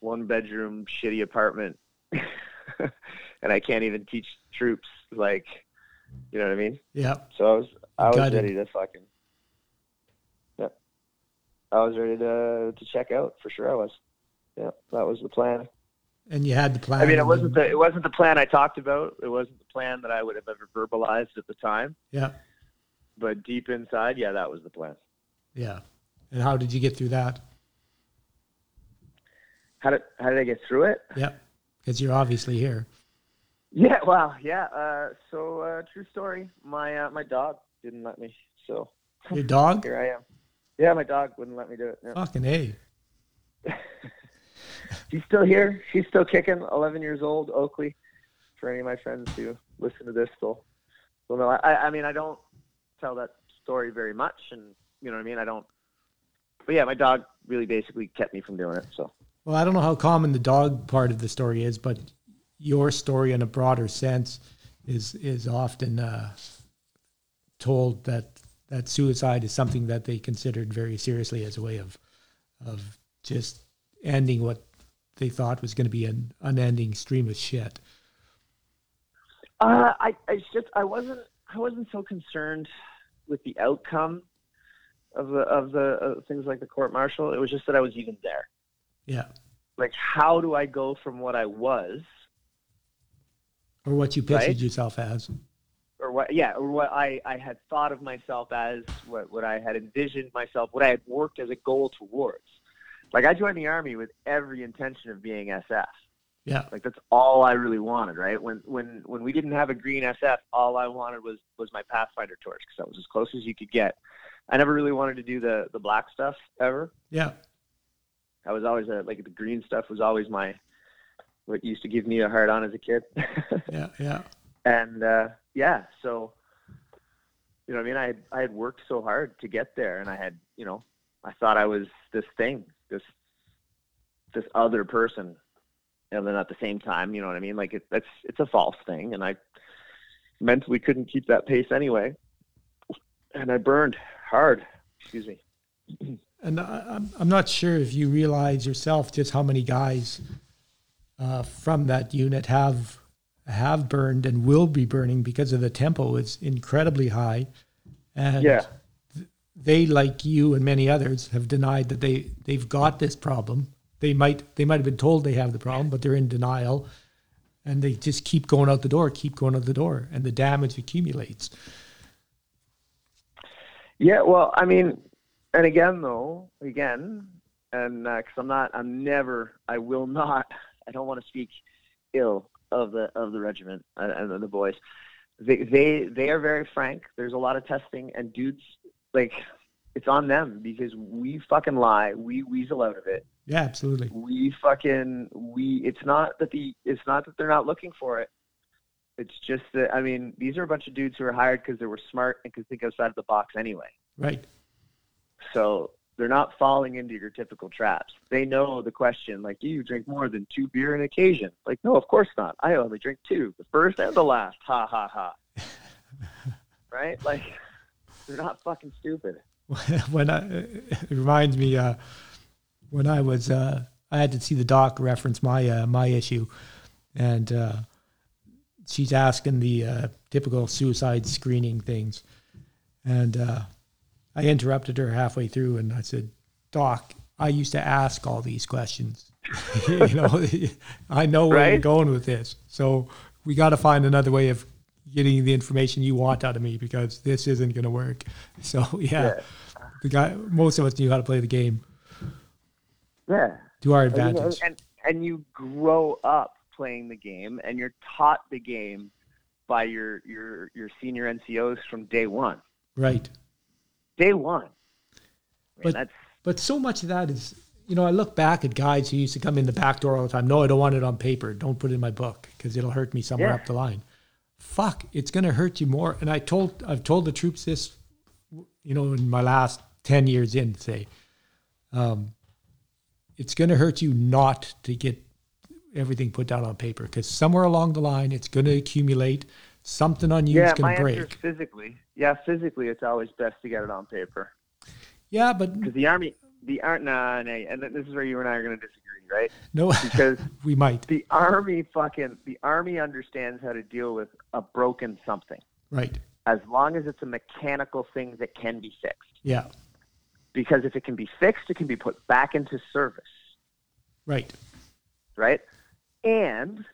one bedroom shitty apartment (laughs) and I can't even teach troops like you know what I mean? yeah. So I was I was Gutted. ready to fucking. I was ready to to check out for sure I was. Yeah, that was the plan. And you had the plan. I mean, it wasn't the it wasn't the plan I talked about. It wasn't the plan that I would have ever verbalized at the time. Yeah. But deep inside, yeah, that was the plan. Yeah. And how did you get through that? How did how did I get through it? Yeah. Because you're obviously here. Yeah, well, yeah. Uh, so uh, true story. My uh, my dog didn't let me. So Your dog? (laughs) here I am. Yeah, my dog wouldn't let me do it. Yeah. Fucking A. (laughs) She's still here. She's still kicking. 11 years old, Oakley. For any of my friends who listen to this, they'll, they'll know. I, I mean, I don't tell that story very much, and you know what I mean. I don't. But yeah, my dog really basically kept me from doing it. So Well, I don't know how common the dog part of the story is, but your story in a broader sense is is often uh, told that that suicide is something that they considered very seriously as a way of of just ending what they thought was going to be an unending stream of shit. Uh, I, I just I wasn't I wasn't so concerned with the outcome of the of the uh, things like the court martial. It was just that I was even there. Yeah, Like, how do I go from what I was, or what you pictured Right. yourself as. Or what? Yeah, or what I I had thought of myself as, what what I had envisioned myself, what I had worked as a goal towards. Like, I joined the army with every intention of being SF. Yeah, Like that's all I really wanted, right? When when when we didn't have a green SF, all I wanted was was my Pathfinder torch because that was as close as you could get. I never really wanted to do the the black stuff ever. yeah, I was always a, like the green stuff was always my what used to give me a hard on as a kid. (laughs) yeah, yeah, and uh, yeah, so you know, what I mean, I had, I had worked so hard to get there, and I had, you know, I thought I was this thing, this this other person, and then at the same time, you know what I mean? Like it, that's it's a false thing, and I mentally couldn't keep that pace anyway, and I burned hard. Excuse me. (clears throat) And I, I'm I'm not sure if you realize yourself just how many guys uh, from that unit have have burned and will be burning because of the tempo is incredibly high, and Yeah. they like you and many others have denied that they they've got this problem. They might they might have been told they have the problem, but they're in denial, and they just keep going out the door, keep going out the door, and the damage accumulates. Yeah, well, I mean, and again, though, again, and because uh, I'm not, I'm never, I will not, (laughs) I don't want to speak ill of the of the regiment uh, and the boys. They they they are very frank. There's a lot of testing, and dudes like it's on them because we fucking lie. We weasel out of it. Yeah, absolutely. We fucking we. It's not that the it's not that they're not looking for it. It's just that I mean these are a bunch of dudes who are hired because they were smart and could think outside of the box anyway. Right. So they're not falling into your typical traps. They know the question, like, do you drink more than two beer an occasion. Like, no, of course not. I only drink two, the first and the last. Ha ha ha. (laughs) right? Like, they're not fucking stupid. (laughs) when I, it reminds me, uh, when I was, uh, I had to see the doc reference my uh, my issue, and uh, she's asking the uh, typical suicide screening things, and uh, I interrupted her halfway through, and I said, "Doc, I used to ask all these questions. (laughs) you know, I know where right? you're going with this, so we got to find another way of getting the information you want out of me because this isn't going to work." (laughs) So yeah, yeah, the guy, most of us knew how to play the game. Yeah. To our advantage. And, and you grow up playing the game and you're taught the game by your your your senior NCOs from day one. Right. Day one. But but so much of that is you know I look back at guys who used to come in the back door all the time. No, I don't want it on paper. Don't put it in my book because it'll hurt me somewhere yeah. up the line. Fuck, it's going to hurt you more. And I told I've told the troops this, you know, in my last ten years in, say, um, it's going to hurt you not to get everything put down on paper because somewhere along the line it's going to accumulate. Something on you yeah, is going to break. physically, yeah, physically, it's always best to get it on paper. Yeah, but because the army, the art, nah, nah, and this is where you and I are going to disagree, right? No, (laughs) because we might. The army fucking the army understands how to deal with a broken something. Right. As long as it's a mechanical thing that can be fixed. Yeah because if it can be fixed, it can be put back into service. Right. Right. And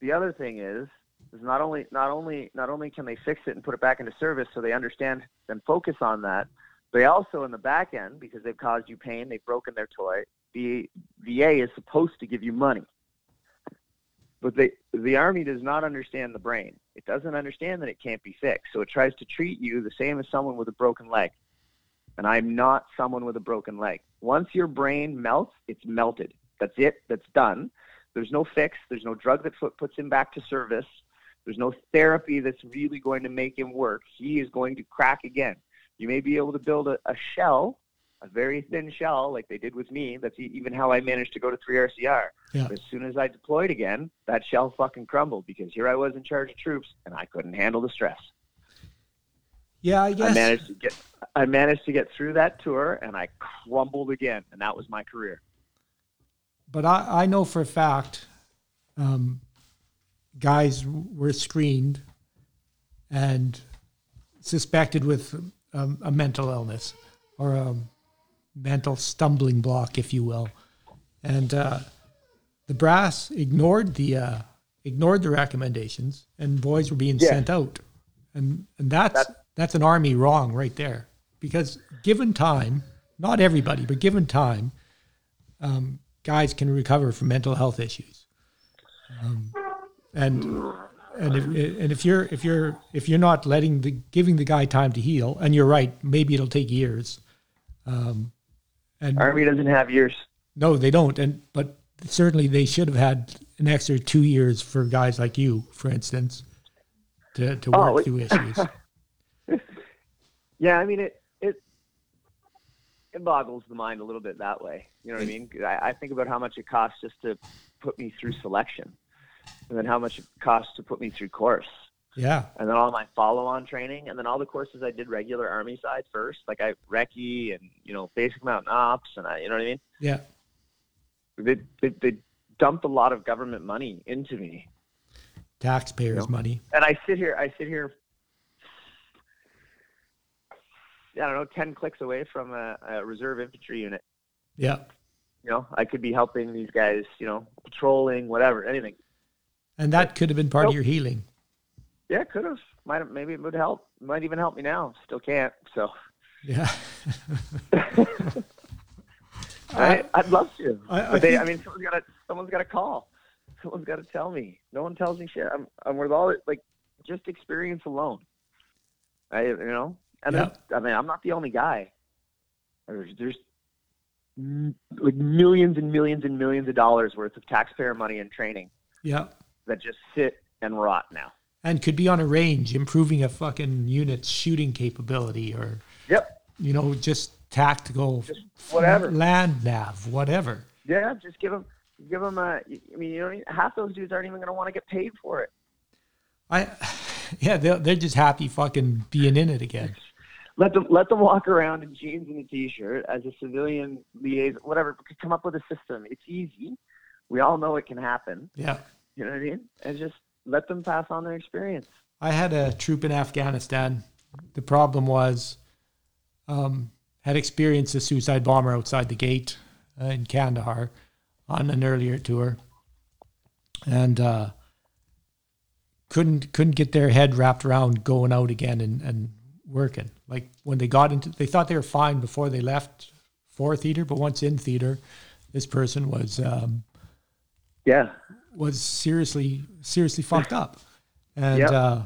the other thing is, is not only not only not only can they fix it and put it back into service, so they understand and focus on that. They also, in the back end, because they've caused you pain, they've broken their toy. The VA is supposed to give you money, but the the army does not understand the brain. It doesn't understand that it can't be fixed, so it tries to treat you the same as someone with a broken leg and I'm not someone with a broken leg. Once your brain melts, it's melted. That's it. That's done. There's no fix. There's no drug that puts him back to service. There's no therapy that's really going to make him work. He is going to crack again. You may be able to build a, a shell, a very thin shell, like they did with me. That's even how I managed to go to 3RCR. Yeah. But as soon as I deployed again, that shell fucking crumbled because here I was in charge of troops and I couldn't handle the stress. Yeah, I guess I managed to get I managed to get through that tour, and I crumbled again, and that was my career. But I, I know for a fact, um, guys were screened and suspected with um, a mental illness or a mental stumbling block, if you will, and uh, the brass ignored the uh, ignored the recommendations, and boys were being yeah. sent out, and and that's, that's that's an army wrong right there. Because given time, not everybody, but given time, um, guys can recover from mental health issues. Um, and and if and if you're if you're if you're not letting the giving the guy time to heal, and you're right, maybe it'll take years. Um, and army doesn't have years. No, they don't. And but certainly they should have had an extra two years for guys like you, for instance, to to work oh, through issues. (laughs) Yeah, I mean it it it boggles the mind a little bit that way. You know what I mean? I, I think about how much it costs just to put me through selection, and then how much it costs to put me through course. Yeah. And then all my follow-on training, and then all the courses I did regular Army side first, like I recce and you know basic mountain ops, and I, you know what I mean? Yeah. They they, they dumped a lot of government money into me. Taxpayers' you know? money. And I sit here, I sit here I don't know, 10 clicks away from a, a reserve infantry unit. Yeah. You know, I could be helping these guys, you know, patrolling, whatever, anything. And that could have been part nope. of your healing. Yeah, could have. Might have, maybe it would help. Might even help me now. Still can't. So. Yeah. (laughs) I, I'd love to. I- I but they, I mean, someone's got to someone's got to call. Someone's got to tell me. No one tells me shit. I'm, I'm with all it, like just experience alone. I, you know, and Yeah. I mean, I'm not the only guy. There's, there's m- like millions and millions and millions of dollars worth of taxpayer money and training Yeah. That just sit and rot now. And could be on a range, improving a fucking unit's shooting capability or, Yep. you know, just tactical Just whatever. land nav, whatever. Yeah, just give them, give them a. I mean, you know, half those dudes aren't even going to want to get paid for it. I, (sighs) yeah, they're, they're just happy fucking being in it again. let them let them walk around in jeans and a t-shirt as a civilian liaison, whatever. Come up with a system. It's easy. We all know it can happen. Yeah. You know what I mean? And just let them pass on their experience. I had a troop in Afghanistan. The problem was, um, had experienced a suicide bomber outside the gate uh, in Kandahar on an earlier tour, and uh, couldn't couldn't get their head wrapped around going out again and, and working. Like when they got into, they thought they were fine before they left for theater, but once in theater, this person was um, Yeah. Was seriously seriously fucked up. And Yep. uh,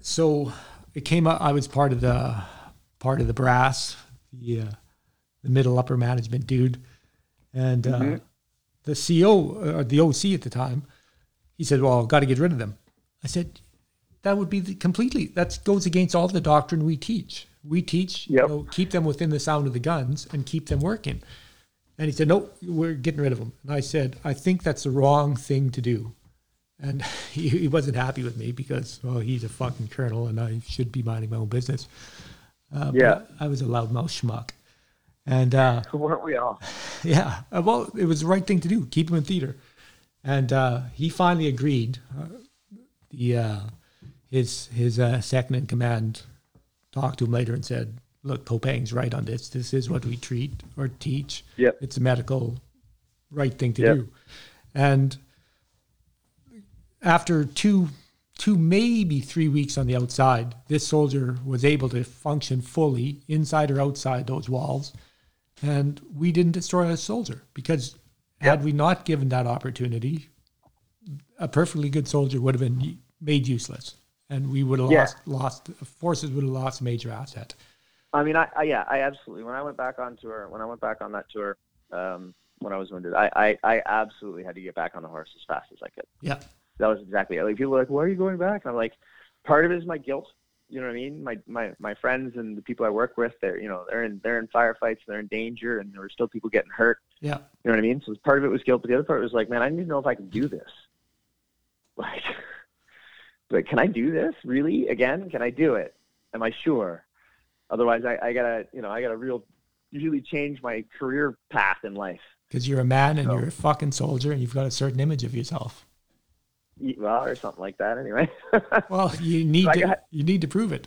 so it came up i was part of the part of the brass the uh, the middle upper management dude. And uh, the co or the oc at the time he said well I've got to get rid of them. I said that would be the, completely that goes against all the doctrine we teach. We teach Yep. you know, keep them within the sound of the guns and keep them working and he said, "No, we're getting rid of him." And I said, "I think that's the wrong thing to do." And (laughs) he, he wasn't happy with me because, well, he's a fucking colonel, and I should be minding my own business. Uh, Yeah. I was a loudmouth schmuck, and uh, (laughs) Weren't we all? (laughs) yeah, uh, well, it was the right thing to do. Keep him in theater, and uh, he finally agreed. Uh, the uh, his his uh, second in command talked to him later and said, "Look, Koppang's right on this. This is what we treat or teach. Yep. It's a medical right thing to Yep. do." And after two two maybe three weeks on the outside, this soldier was able to function fully inside or outside those walls and we didn't destroy a soldier because had we not given that opportunity, a perfectly good soldier would have been made useless, and we would have Yeah. lost lost forces would have lost a major asset. I mean, I, I yeah, I absolutely. When I went back on tour, when I went back on that tour, um, when I was wounded, I, I, I absolutely had to get back on the horse as fast as I could. Yeah, That was exactly it. Like people were like, "Why are you going back?" And I'm like, part of it is my guilt. You know what I mean? My my my friends and the people I work with, they're you know they're in they're in firefights, they're in danger, and there were still people getting hurt. yeah, You know what I mean? So part of it was guilt, but the other part was like, man, I need to know if I can do this. (laughs) Like, (laughs) like, can I do this really again? Can I do it? Am I sure? Otherwise, I, I gotta, you know, I gotta real, really change my career path in life. because you're a man and So- you're a fucking soldier, and you've got a certain image of yourself. Well, or something like that. Anyway. (laughs) Well, you need I to got- you need to prove it.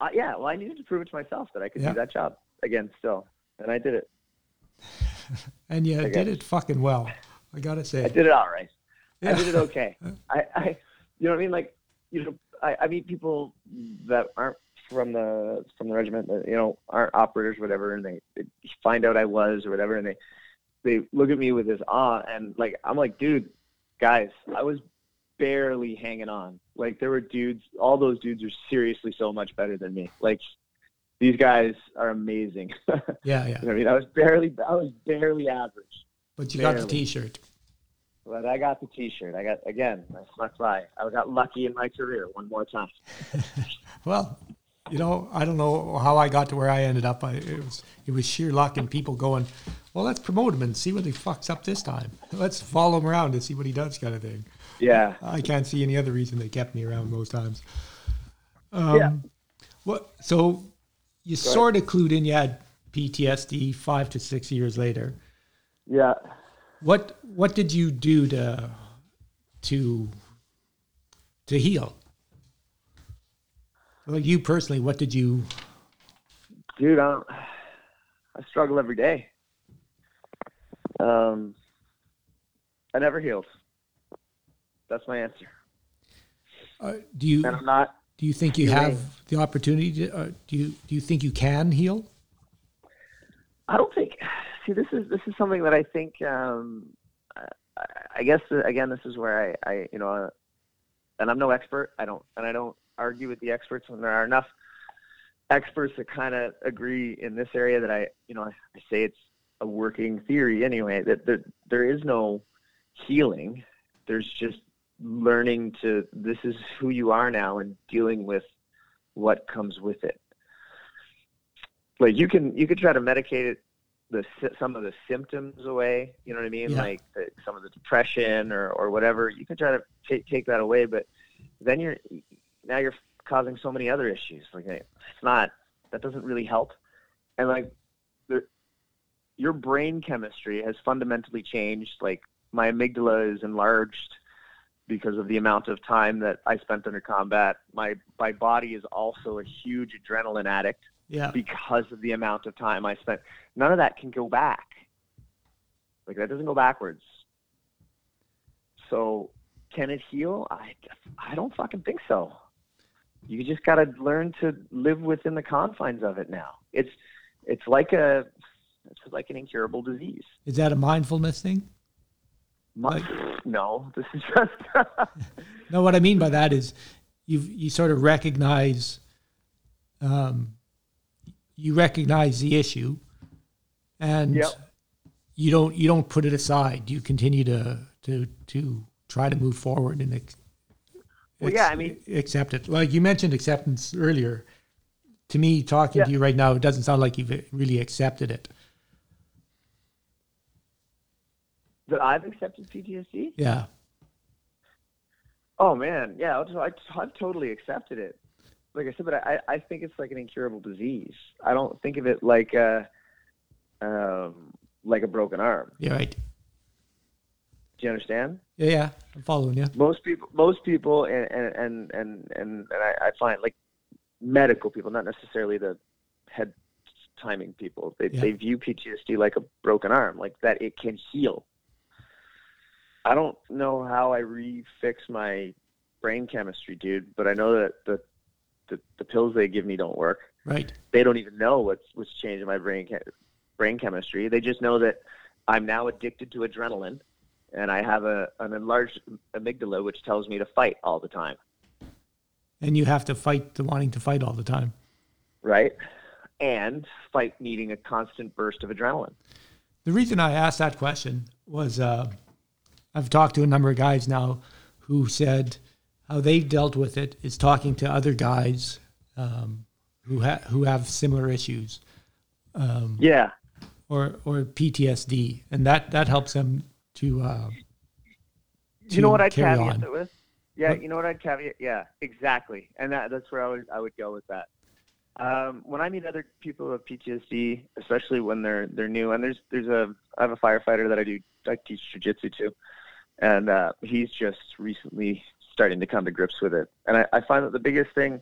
uh, yeah. Well, I needed to prove it to myself that I could Yeah. do that job again still, and I did it. (laughs) And you I did it fucking well. I gotta say. I did it all right. I did it okay. (laughs) I, I, you know what I mean? Like, you know, I, I meet people that aren't from the from the regiment that you know aren't operators, whatever, and they, they find out I was or whatever, and they they look at me with this awe, and like I'm like, dude, guys, I was barely hanging on. Like there were dudes, all those dudes are seriously so much better than me. Like these guys are amazing. (laughs) you know Yeah, yeah. what I mean? I was barely, I was barely average. But you got the T-shirt. But I got the T-shirt. I got again. I snuck by. I got lucky in my career one more time. (laughs) Well, you know, I don't know how I got to where I ended up. I, it was it was sheer luck and people going, well, let's promote him and see what he fucks up this time. (laughs) Let's follow him around and see what he does, kind of thing. Yeah. I can't see any other reason they kept me around most times. Um, Yeah. What? So you sort of clued in. You had PTSD five to six years later. Yeah. What What did you do to to to heal? Like you personally, what did you? Dude, I, don't, I struggle every day. Um, I never healed. That's my answer. Uh, do you? And I'm not. Do you think you have the opportunity? To, uh, do you do you think you can heal? I don't think. See, this is this is something that I think. Um, I, I guess again, this is where I, I you know, uh, and I'm no expert. I don't, and I don't argue with the experts when there are enough experts that kind of agree in this area that I, you know, I, I say it's a working theory anyway. That there, there is no healing. There's just learning to this is who you are now and dealing with what comes with it like you can you could try to medicate it the some of the symptoms away you know what i mean yeah. like the, some of the depression or or whatever you can try to take take that away but then you're now you're causing so many other issues like it's not that doesn't really help and like the, your brain chemistry has fundamentally changed like my amygdala is enlarged because of the amount of time that I spent under combat. My my body is also a huge adrenaline addict. Yeah. Because of the amount of time I spent. None of that can go back. Like that doesn't go backwards. So can it heal? I I don't fucking think so. You just got to learn to live within the confines of it now. It's it's like a it's like an incurable disease. Is that a mindfulness thing? Like, no, this is just. (laughs) no, what I mean by that is, you you sort of recognize, um, you recognize the issue, and yep. you don't you don't put it aside. You continue to to to try to move forward and. Well, yeah, I mean, accept it. Like you mentioned acceptance earlier. To me, talking yeah. to you right now, it doesn't sound like you've really accepted it. that I've accepted PTSD? Yeah. Oh man, yeah, I, I've totally accepted it. Like I said, but I, I think it's like an incurable disease. I don't think of it like a, um, like a broken arm. Yeah, right. Do you understand? Yeah, yeah, I'm following you. Most people, most people, and and and and, and I, I find like medical people, not necessarily the head timing people. They yeah. they view PTSD like a broken arm, like that it can heal. I don't know how I refix my brain chemistry, dude, but I know that the, the the pills they give me don't work. Right. They don't even know what's what's changing my brain brain chemistry. They just know that I'm now addicted to adrenaline, and I have a an enlarged amygdala, which tells me to fight all the time. And you have to fight the wanting to fight all the time. Right. And fight needing a constant burst of adrenaline. The reason I asked that question was. Uh, I've talked to a number of guys now who said how they've dealt with it is talking to other guys um, who ha- who have similar issues. Um, yeah. Or or PTSD, and that that helps them to. Uh, to you know what I'd caveat on. it with? Yeah, what? you know what I'd caveat? Yeah, exactly, and that that's where I would I would go with that. Um, when I meet other people with PTSD, especially when they're they're new, and there's there's a I have a firefighter that I do I teach jujitsu to, and uh, he's just recently starting to come to grips with it. And I, I find that the biggest thing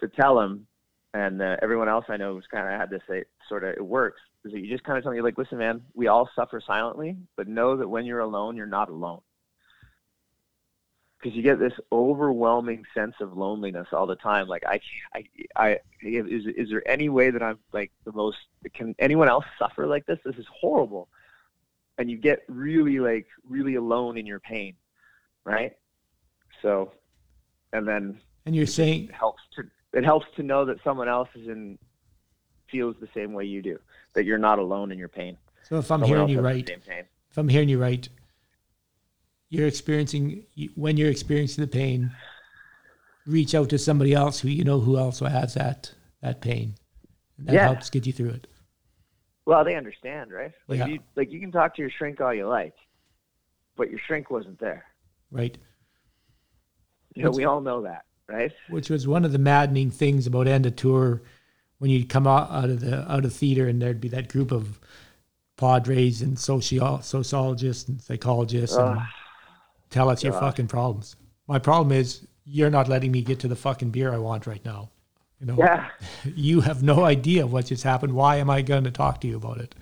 to tell him, and uh, everyone else I know who's kind of had this say, sort of it works, is that you just kind of tell me like, listen, man, we all suffer silently, but know that when you're alone, you're not alone. Because you get this overwhelming sense of loneliness all the time. Like I, I, I, is is there any way that I'm like the most? Can anyone else suffer like this? This is horrible and you get really like really alone in your pain, right? So, and then and you're saying it helps to it helps to know that someone else is in feels the same way you do, that you're not alone in your pain. So if I'm someone hearing you right, if I'm hearing you right, you're experiencing when you're experiencing the pain, reach out to somebody else who you know who also has that that pain. And That yeah. helps get you through it. Well, they understand, right? Like yeah. you, like you can talk to your shrink all you like, but your shrink wasn't there. Right. You know, we all know that, right? Which was one of the maddening things about end of tour when you'd come out, out of the out of theater and there'd be that group of padres and socio- sociologists and psychologists and tell us God. your fucking problems. My problem is you're not letting me get to the fucking beer I want right now. You know, yeah. (laughs) you have no idea what just happened. Why am I going to talk to you about it?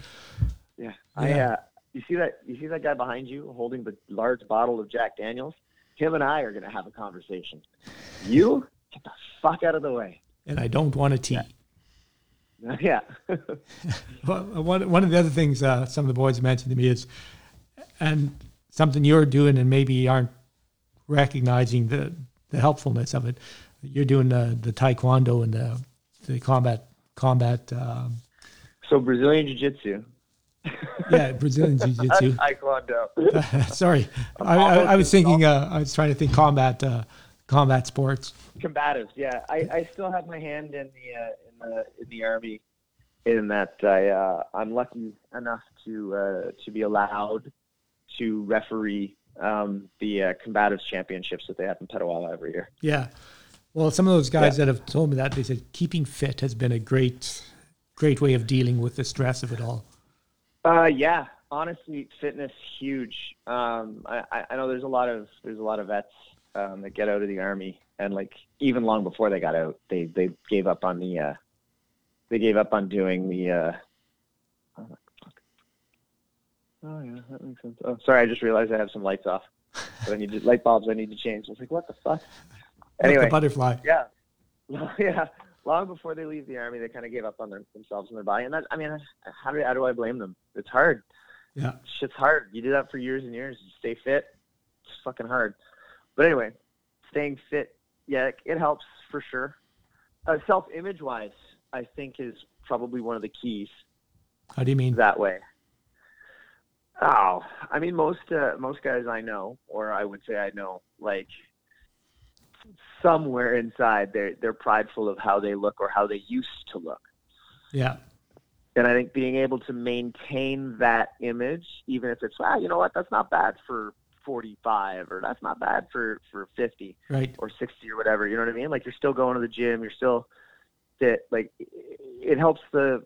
Yeah, I. Uh, you see that? You see that guy behind you holding the large bottle of Jack Daniels? Him and I are going to have a conversation. You Get the fuck out of the way. And I don't want a tea. Yeah. (laughs) (laughs) well, one, one of the other things uh, some of the boys mentioned to me is, and something you're doing and maybe aren't recognizing the, the helpfulness of it. You're doing the, the taekwondo and the, the combat combat. Um, so Brazilian Jiu Jitsu. (laughs) yeah, Brazilian Jiu Jitsu. taekwondo. sorry, I, I, I, was thinking. Uh, I was trying to think combat uh, combat sports. Combatives. Yeah, I, I still have my hand in the uh, in the in the army. In that I uh, I'm lucky enough to uh, to be allowed to referee um, the uh, combatives championships that they have in Petawawa every year. Yeah. Well, some of those guys yeah. that have told me that they said keeping fit has been a great, great way of dealing with the stress of it all. Uh, yeah, honestly, fitness huge. Um, I, I know there's a lot of there's a lot of vets um, that get out of the army, and like even long before they got out, they they gave up on the uh, they gave up on doing the. Uh, Oh yeah, that makes sense. Oh, sorry, I just realized I have some lights off. But I need to, light bulbs. I need to change. I was like, what the fuck? Anyway, like the butterfly. Yeah, (laughs) yeah. Long before they leave the army, they kind of gave up on their, themselves and their body. And that, I mean, how do how do I blame them? It's hard. Yeah, shit's hard. You do that for years and years. You stay fit. It's fucking hard. But anyway, staying fit, yeah, it, it helps for sure. Uh, self-image wise, I think is probably one of the keys. How do you mean that way? Oh, I mean, most uh, most guys I know, or I would say I know, like somewhere inside they're they're prideful of how they look or how they used to look. Yeah. And I think being able to maintain that image, even if it's, ah, you know what, that's not bad for 45 or that's not bad for, for 50 right. or 60 or whatever. You know what I mean? Like you're still going to the gym, you're still fit. Like it helps the,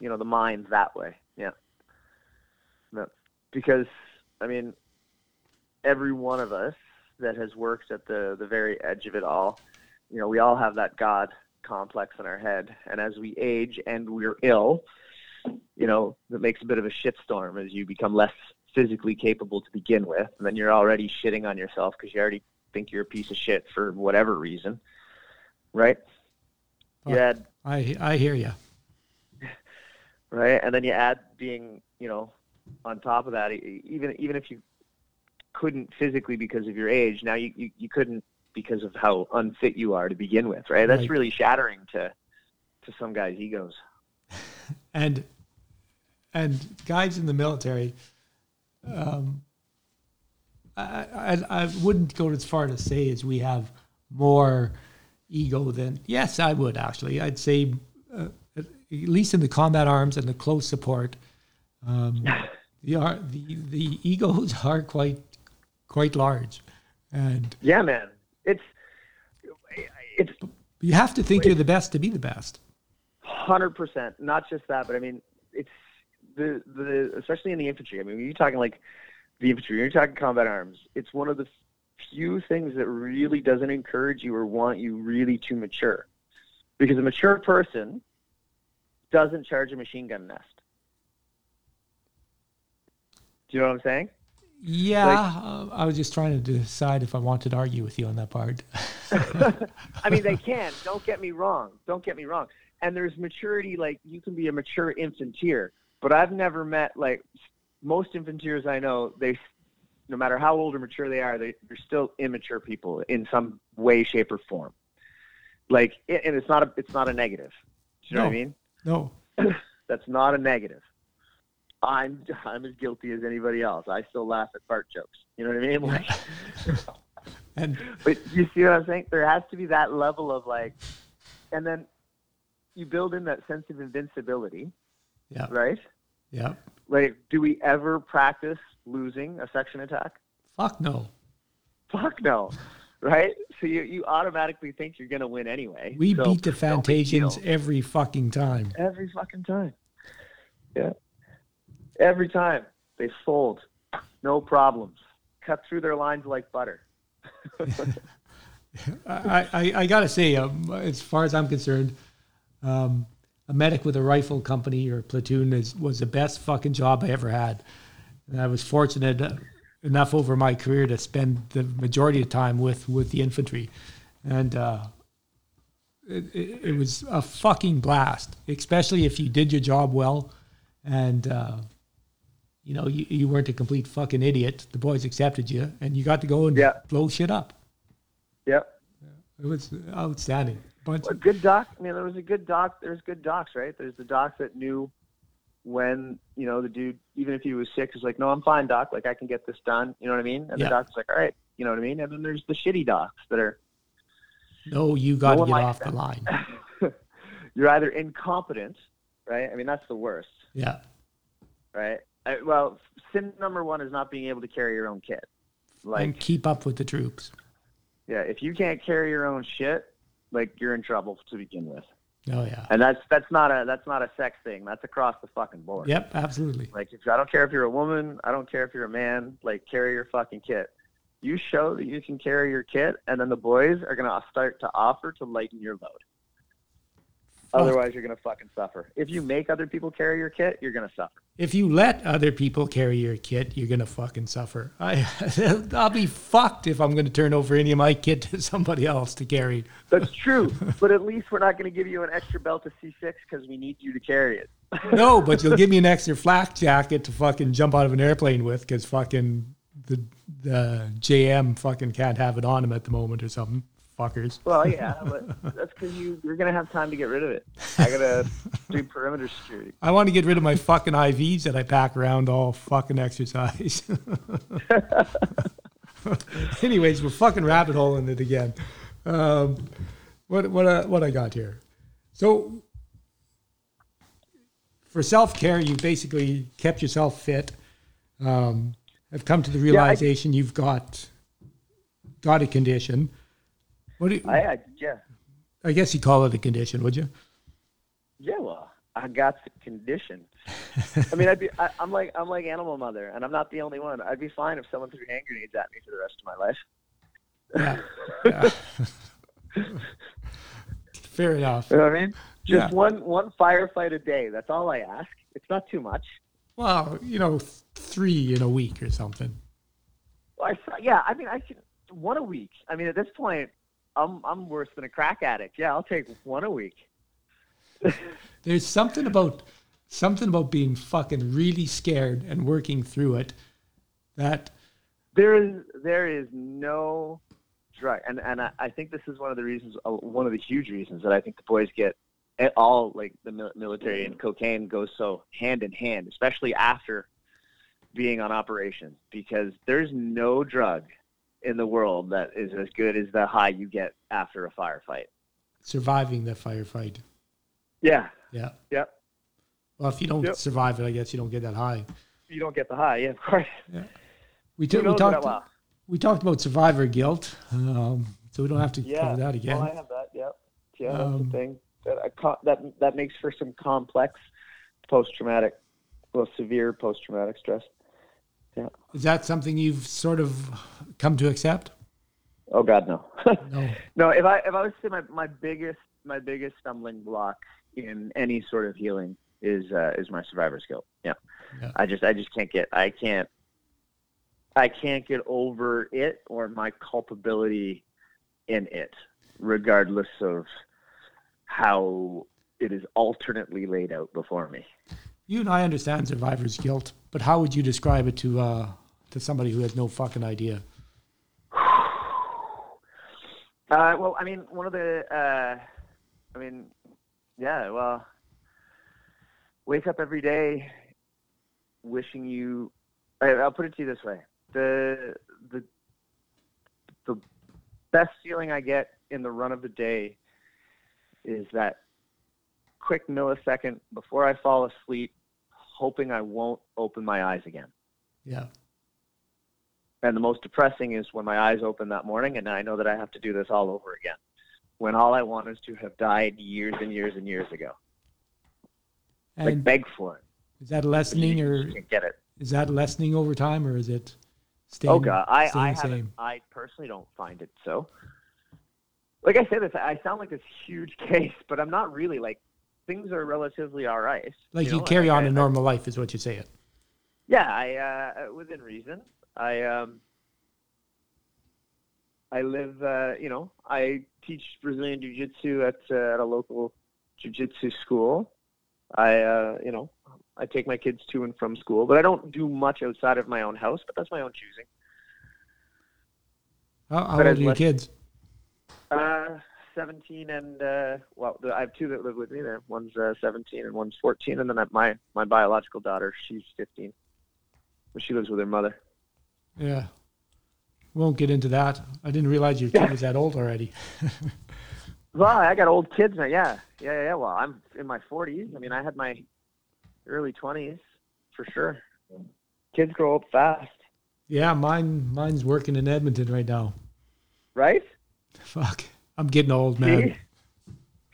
you know, the mind that way. Yeah. No, because I mean, every one of us that has worked at the the very edge of it all, you know, we all have that God complex in our head, and as we age and we're ill, you know, that makes a bit of a shitstorm as you become less physically capable to begin with, and then you're already shitting on yourself because you already think you're a piece of shit for whatever reason, right? You add, I I hear you. Right, and then you add being, you know, on top of that, even even if you couldn't physically because of your age, now you, you, you couldn't because of how unfit you are to begin with, right? That's right. really shattering to to some guys' egos. (laughs) and and guys in the military, um, I, I I wouldn't go as far to say as we have more ego than yes, I would actually. I'd say uh, at least in the combat arms and the close support. Um, the, the the egos (laughs) are quite quite large, and yeah, man, it's it's. You have to think you're the best to be the best. Hundred percent. Not just that, but I mean, it's the the especially in the infantry. I mean, when you're talking like the infantry, when you're talking combat arms, it's one of the few things that really doesn't encourage you or want you really to mature, because a mature person doesn't charge a machine gun nest. Do you know what I'm saying? Yeah, like, uh, I was just trying to decide if I wanted to argue with you on that part. (laughs) (laughs) I mean, they can. Don't get me wrong. Don't get me wrong. And there's maturity. Like you can be a mature infanteer, but I've never met like most infanteers I know. They, no matter how old or mature they are, they, they're still immature people in some way, shape, or form. Like, and it's not a it's not a negative. Do you know no, what I mean? No. (clears throat) That's not a negative. I'm I'm as guilty as anybody else. I still laugh at fart jokes. You know what I mean? Like, (laughs) and but you see what I'm saying? There has to be that level of like, and then you build in that sense of invincibility. Yeah. Right. Yeah. Like, do we ever practice losing a section attack? Fuck no. Fuck no. Right? So you, you automatically think you're gonna win anyway. We so beat the Fantasians every fucking time. Every fucking time. Yeah. Every time they fold, no problems. Cut through their lines like butter. (laughs) I, I, I got to say, um, as far as I'm concerned, um, a medic with a rifle company or platoon is, was the best fucking job I ever had. And I was fortunate enough over my career to spend the majority of time with, with the infantry. and uh, it, it, it was a fucking blast, especially if you did your job well, and uh, you know you, you weren't a complete fucking idiot. The boys accepted you, and you got to go and Yeah. blow shit up. Yep. It was outstanding. But a good doc. I mean, there was a good doc. There's good docs, right? There's the docs that knew when you know the dude, even if he was sick, is like, "No, I'm fine, doc. Like I can get this done." You know what I mean? And Yeah. the doc's like, "All right." You know what I mean? And then there's the shitty docs that are no, you got No to get off the line. (laughs) you're either incompetent, right? I mean, that's the worst, Yeah, right? I, well, sin number one is not being able to carry your own kit. Like, and keep up with the troops. yeah, if you can't carry your own shit, like you're in trouble to begin with. Oh yeah. And that's that's not a that's not a sex thing. That's across the fucking board. Yep, absolutely. Like, if I don't care if you're a woman, I don't care if you're a man. Like, carry your fucking kit. You show that you can carry your kit, and then the boys are gonna start to offer to lighten your load. Oh. Otherwise, you're gonna fucking suffer. If you make other people carry your kit, you're gonna suffer. If you let other people carry your kit, you're gonna fucking suffer. I, (laughs) I'll be fucked if I'm gonna turn over any of my kit to somebody else to carry. That's (laughs) true, but at least we're not gonna give you an extra belt of C6 because we need you to carry it. (laughs) No, but you'll give me an extra flak jacket to fucking jump out of an airplane with, because fucking the the JM fucking can't have it on him at the moment or something. Fuckers. Well, yeah, (laughs) but that's because you you're gonna have time to get rid of it. I gotta (laughs) do perimeter security. I want to get rid of my fucking IVs that I pack around all fucking exercise. (laughs) Anyways, we're fucking rabbit holing it again. Um, what what uh, what I got here? So for self care, you basically kept yourself fit. Um, have come to the realization you've got got a condition. What do you, I, I yeah I guess you call it a condition, would you? yeah well I got the condition. I mean, I'd be I, I'm like I'm like Animal Mother, and I'm not the only one. I'd be fine if someone threw hand grenades at me for the rest of my life. Yeah. Yeah. (laughs) Fair enough. You know what I mean? Just Yeah. one one firefight a day. That's all I ask. It's not too much. Well, you know, th- three in a week or something. Well, I, yeah, I mean, I can one a week. I mean, at this point, I'm I'm worse than a crack addict. Yeah, I'll take one a week. (laughs) There's something about something about being fucking really scared and working through it that There is there is no drug, and and I, I think this is one of the reasons, uh, one of the huge reasons that I think the boys get it all like the military and cocaine goes so hand in hand, especially after being on operation, because there's no drug in the world that is as good as the high you get after a firefight. surviving the firefight. Yeah. Yeah. Yep. Well, if you don't Yep. survive it, I guess you don't get that high. You don't get the high, yeah, of course. We, Who t- we talked well? we talked about survivor guilt, um, so we don't have to Yeah, cover that again. Well, I have that. Yep. Yeah, that's Um, the thing. That, I co- that that makes for some complex post-traumatic, well, severe post-traumatic stress. Is that something you've sort of come to accept? Oh God, no. (laughs) No. no, if I if I was to say my, my biggest my biggest stumbling block in any sort of healing is uh, is my survivor's guilt. Yeah. Yeah. I just I just can't get I can't I can't get over it or my culpability in it, regardless of how it is alternately laid out before me. You and I understand survivor's guilt, but how would you describe it to uh, to somebody who has no fucking idea? Uh, well, I mean, one of the, uh, I mean, yeah, well, wake up every day wishing you. I'll put it to you this way: the the the best feeling I get in the run of the day is that quick millisecond before I fall asleep, hoping I won't open my eyes again. Yeah. And the most depressing is when my eyes open that morning and I know that I have to do this all over again. When all I want is to have died years and years and years ago. like And beg for it. is that lessening you, or you can't get it. is that lessening over time or is it staying, Oh god, I, staying I the haven't same? I personally don't find it so. Like I said this I sound like this huge (laughs) case, but I'm not really like things are relatively all right. Like you, know, carry on I- a normal life is what you're saying. Yeah, I uh, within reason. I um, I live, uh, you know, I teach Brazilian Jiu Jitsu at uh, at a local Jiu Jitsu school. I, uh, you know, I take my kids to and from school, but I don't do much outside of my own house. But that's my own choosing. How, how old are your kids? Uh, 17 and uh, well, I have two that live with me. There, one's uh, 17 and one's 14, and then my my biological daughter, she's 15, but she lives with her mother. Yeah. Won't get into that. I didn't realize your kid (laughs) was that old already. (laughs) Well, I got old kids now. Yeah, yeah, yeah. Well, I'm in my 40s. I mean, I had my early 20s for sure. Kids grow up fast, Yeah, mine mine's working in Edmonton right now. right? (laughs) Fuck. I'm getting old, man. (laughs)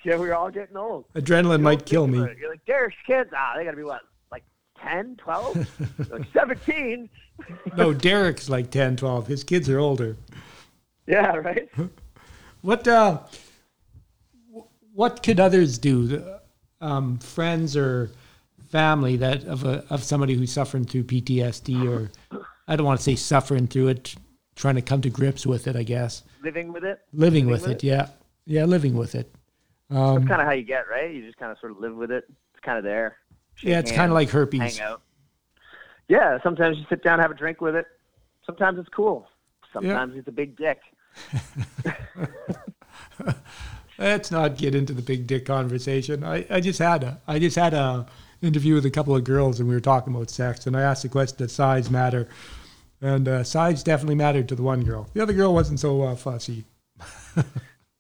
Yeah, we're all getting old. Adrenaline You might kill me. You're like, Derick's kids, ah, they got to be what, like 10, 12, (laughs) like 17? (laughs) No, Derick's like 10, 12. His kids are older. Yeah, right. What uh, what could others do? Um, friends or family that of a of somebody who's suffering through PTSD or I don't want to say suffering through it, trying to come to grips with it. I guess Living with it. living Living with with it. Yeah, yeah, living with it. That's Um, kind of how you get, right? You just kind of sort of live with it. It's kind of there. yeah, it's kind of like herpes. hang out. Yeah, sometimes you sit down, have a drink with it. Sometimes it's cool. Sometimes it's a big dick. (laughs) Let's not get into the big dick conversation. I, I just had a I just had a interview with a couple of girls and we were talking about sex and I asked the question does size matter, and uh, size definitely mattered to the one girl. The other girl wasn't so uh, fussy. (laughs)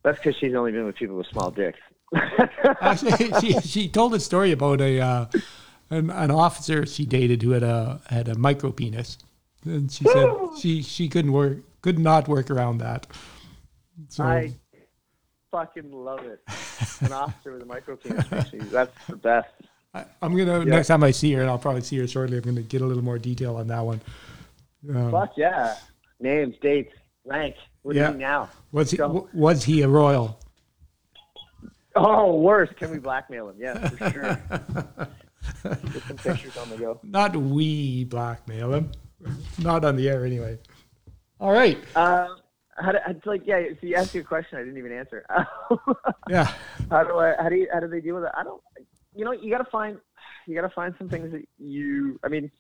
That's because she's only been with people with small dicks. (laughs) Actually, she she told a story about a uh, an, an officer she dated who had a had a micro penis, and she said (laughs) she she couldn't work could not work around that. So I fucking love it. An officer with a micro penis. That's the best. I, I'm gonna next time I see her, and I'll probably see her shortly. I'm gonna get a little more detail on that one. Um, Fuck yeah. Names, dates, rank. What Yeah. do you mean now? was he was he a royal? Oh, worse. Can we blackmail him? Yeah, for sure. (laughs) Get some pictures on the go. Not we blackmail him. Not on the air anyway. All right. Um, how do, it's like, yeah, so you asked you a question I didn't even answer. (laughs) Yeah. how do I, how do you, how do they deal with it? I don't, you know, you gotta find, you gotta find some things that you, I mean,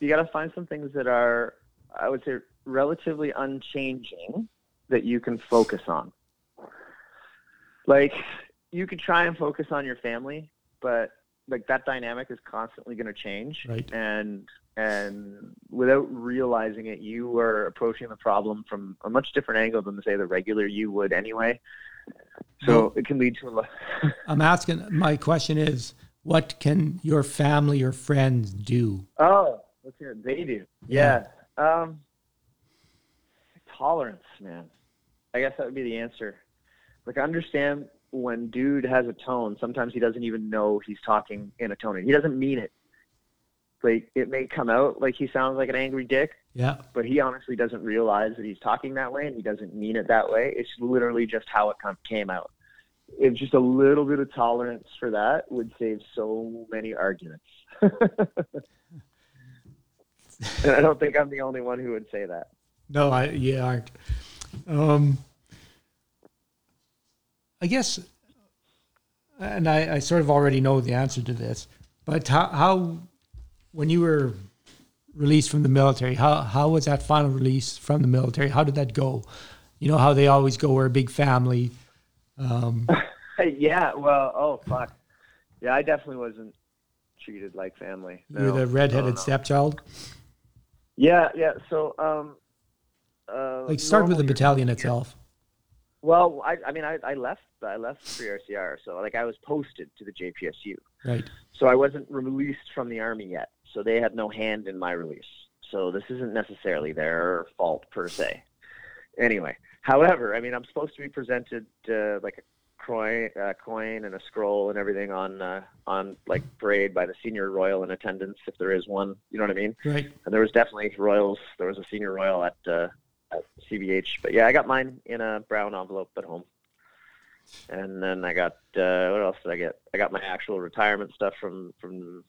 you gotta find some things that are, I would say, relatively unchanging that you can focus on. Like, you could try and focus on your family, but like that dynamic is constantly going to change Right. and and without realizing it you are approaching the problem from a much different angle than say the regular you would anyway so it can lead to a lot (laughs) I'm asking. My question is, what can your family or friends do? oh let's hear they do yeah, um tolerance man i guess that would be the answer like I understand when dude has a tone sometimes he doesn't even know he's talking in a tone he doesn't mean it like it may come out like he sounds like an angry dick Yeah. but he honestly doesn't realize that he's talking that way and he doesn't mean it that way. It's literally just how it come, came out. If just a little bit of tolerance for that would save so many arguments. (laughs) and I don't think I'm the only one who would say that. No, I yeah aren't. Um, I guess, and I, I sort of already know the answer to this, but how, how when you were released from the military, how how was that final release from the military? How did that go? You know how they always go. We're a big family. Um, (laughs) yeah, well, oh fuck. Yeah, I definitely wasn't treated like family. you're the redheaded no, no. stepchild. Yeah, yeah. So, um, uh, Like start with the battalion itself. Well, I, I mean, I, I left, I left free RCR, so like I was posted to the JPSU. Right. So I wasn't released from the army yet. So they had no hand in my release. So this isn't necessarily their fault per se. Anyway, however, I mean, I'm supposed to be presented uh, like a coin, uh, coin and a scroll and everything on uh, on like parade by the senior royal in attendance if there is one. You know what I mean? Right. And there was definitely royals. There was a senior royal at uh, at CBH. But yeah, I got mine in a brown envelope at home. And then I got uh, what else did I get? I got my actual retirement stuff from from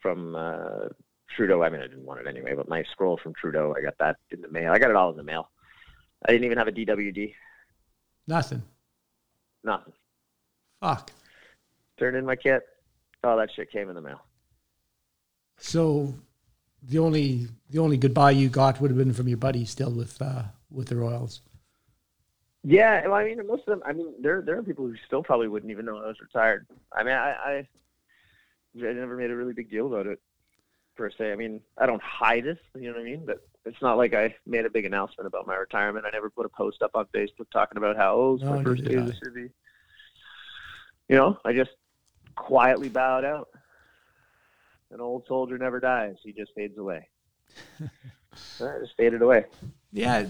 from uh, Trudeau. I mean, I didn't want it anyway, but my scroll from Trudeau, I got that in the mail. I got it all in the mail. I didn't even have a DWD. Nothing. Nothing. Fuck. Turned in my kit. Oh, that shit came in the mail. So the only the only goodbye you got would have been from your buddy still with uh, with the Royals. Yeah, well, I mean, most of them. I mean, there there are people who still probably wouldn't even know I was retired. I mean, I I, I never made a really big deal about it per se. I mean, I don't hide this, You know what I mean? But it's not like I made a big announcement about my retirement. I never put a post up on Facebook talking about how oh, it's No, my first day of the city. You know, I just quietly bowed out. An old soldier never dies; he just fades away. (laughs) I just faded away. Yeah,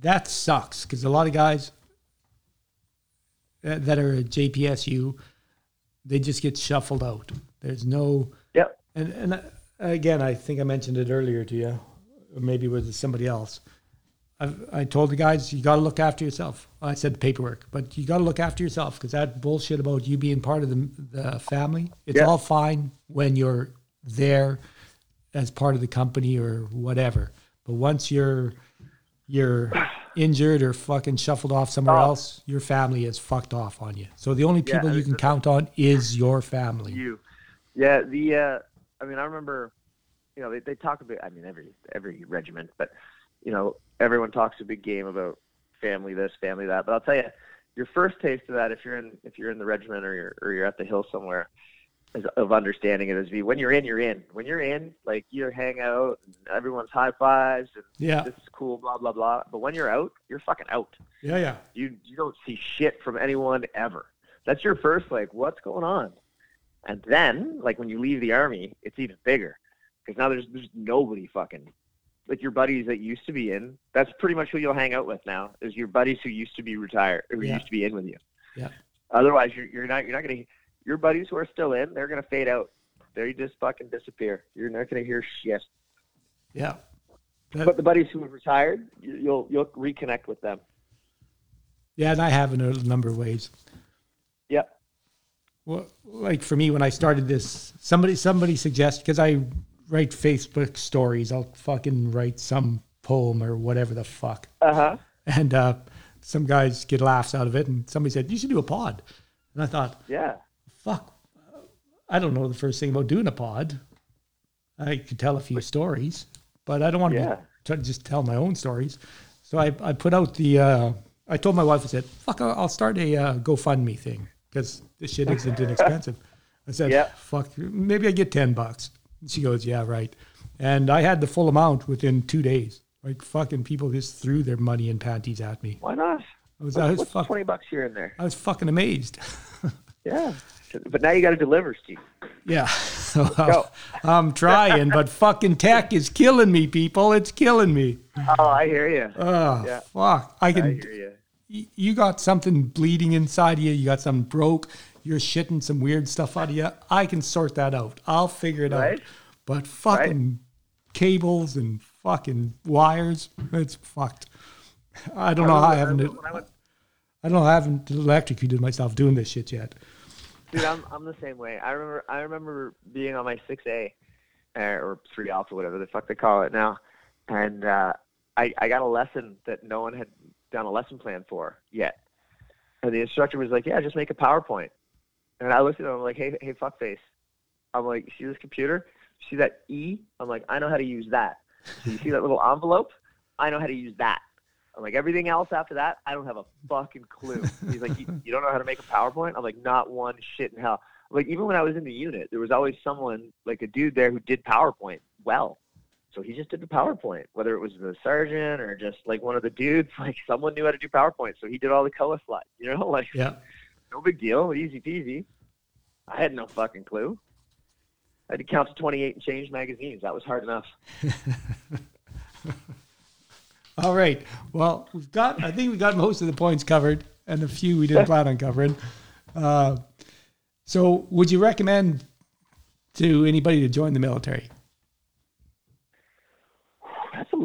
that sucks because a lot of guys that that are at JPSU, they just get shuffled out. There's no Yep. and and again, I think I mentioned it earlier to you, or maybe with somebody else. I, I told the guys you got to look after yourself. I said the paperwork, but you got to look after yourself because that bullshit about you being part of the the family, it's Yeah. all fine when you're there as part of the company or whatever. But once you're you're injured or fucking shuffled off somewhere Oh. else, your family is fucked off on you. So the only people I you can count on is your family. You, yeah. The uh, I mean, I remember, you know, they, they talk about. I mean, every every regiment, but you know, everyone talks a big game about family this, family that. But I'll tell you, your first taste of that, if you're in if you're in the regiment or you're or you're at the hill somewhere, is of understanding it is be when you're in, you're in. When you're in, like you hang out, everyone's high fives, and Yeah, this is cool, blah blah blah. But when you're out, you're fucking out. yeah, yeah. you you don't see shit from anyone ever. That's your first like, what's going on? And then like when you leave the army, it's even bigger because now there's there's nobody fucking like your buddies that used to be in. That's pretty much who you'll hang out with now. Is your buddies who used to be retired or who Yeah. used to be in with you. Yeah. Otherwise, you're you're not you're not gonna your buddies who are still in. They're gonna fade out. They just fucking disappear. You're not gonna hear shit. Yeah. That- But the buddies who have retired, you- you'll you'll reconnect with them. Yeah, and I have in a number of ways. Yep. Well, like for me, when I started this, somebody somebody suggested because I write Facebook stories, I'll fucking write some poem or whatever the fuck, Uh huh. and uh, some guys get laughs out of it, and somebody said you should do a pod, and I thought, Yeah. fuck, I don't know the first thing about doing a pod. I could tell a few stories, but I don't want to Yeah. try to just tell my own stories. So I, I put out the, uh, I told my wife, I said, fuck, I'll I'll start a uh, GoFundMe thing because this shit isn't inexpensive. I said, Yeah. fuck, maybe I get 10 bucks. She goes, yeah, right. And I had the full amount within two days. Like fucking people just threw their money and panties at me. Why not? I was, I was, What's fuck, twenty bucks here and there? I was fucking amazed. (laughs) Yeah, but now you got to deliver, Steve. Yeah. (laughs) So go. Um, I'm trying, but fucking tech is killing me, people. It's killing me. Oh, I hear you. Oh, ah, Yeah. fuck. I I can. hear you. You got something bleeding inside of you. You got something broke. You're shitting some weird stuff out of you. I can sort that out. I'll figure it Right. out. But fucking cables and fucking wires, it's fucked. I don't know how I haven't. I went, I don't know. I haven't electrocuted myself doing this shit yet. dude, I'm I'm the same way. I remember I remember being on my six A uh, or three alpha, whatever the fuck they call it now, and uh, I I got a lesson that no one had done a lesson plan for yet, and the instructor was like, "Yeah, just make a PowerPoint," and I looked at him, I'm like, "Hey, hey, fuckface," I'm like, "You "See this computer? See that E?" I'm like, "I know how to use that." So (laughs) you see that little envelope? I know how to use that. I'm like, everything else after that, I don't have a fucking clue. He's like, you, you don't know how to make a PowerPoint? I'm like, not one shit in hell. Like, even when I was in the unit, there was always someone, like a dude there who did PowerPoint well. So he just did the PowerPoint, whether it was the sergeant or just like one of the dudes, (laughs) like someone knew how to do PowerPoint. So he did all the color slides, (laughs) you know, like Yeah. no big deal, easy peasy. I had no fucking clue. I had to count to 28 and change magazines. That was hard enough. (laughs) All right. Well, we've got. I think we got most of the points covered, and a few we didn't plan on covering. Uh, so, would you recommend to anybody to join the military?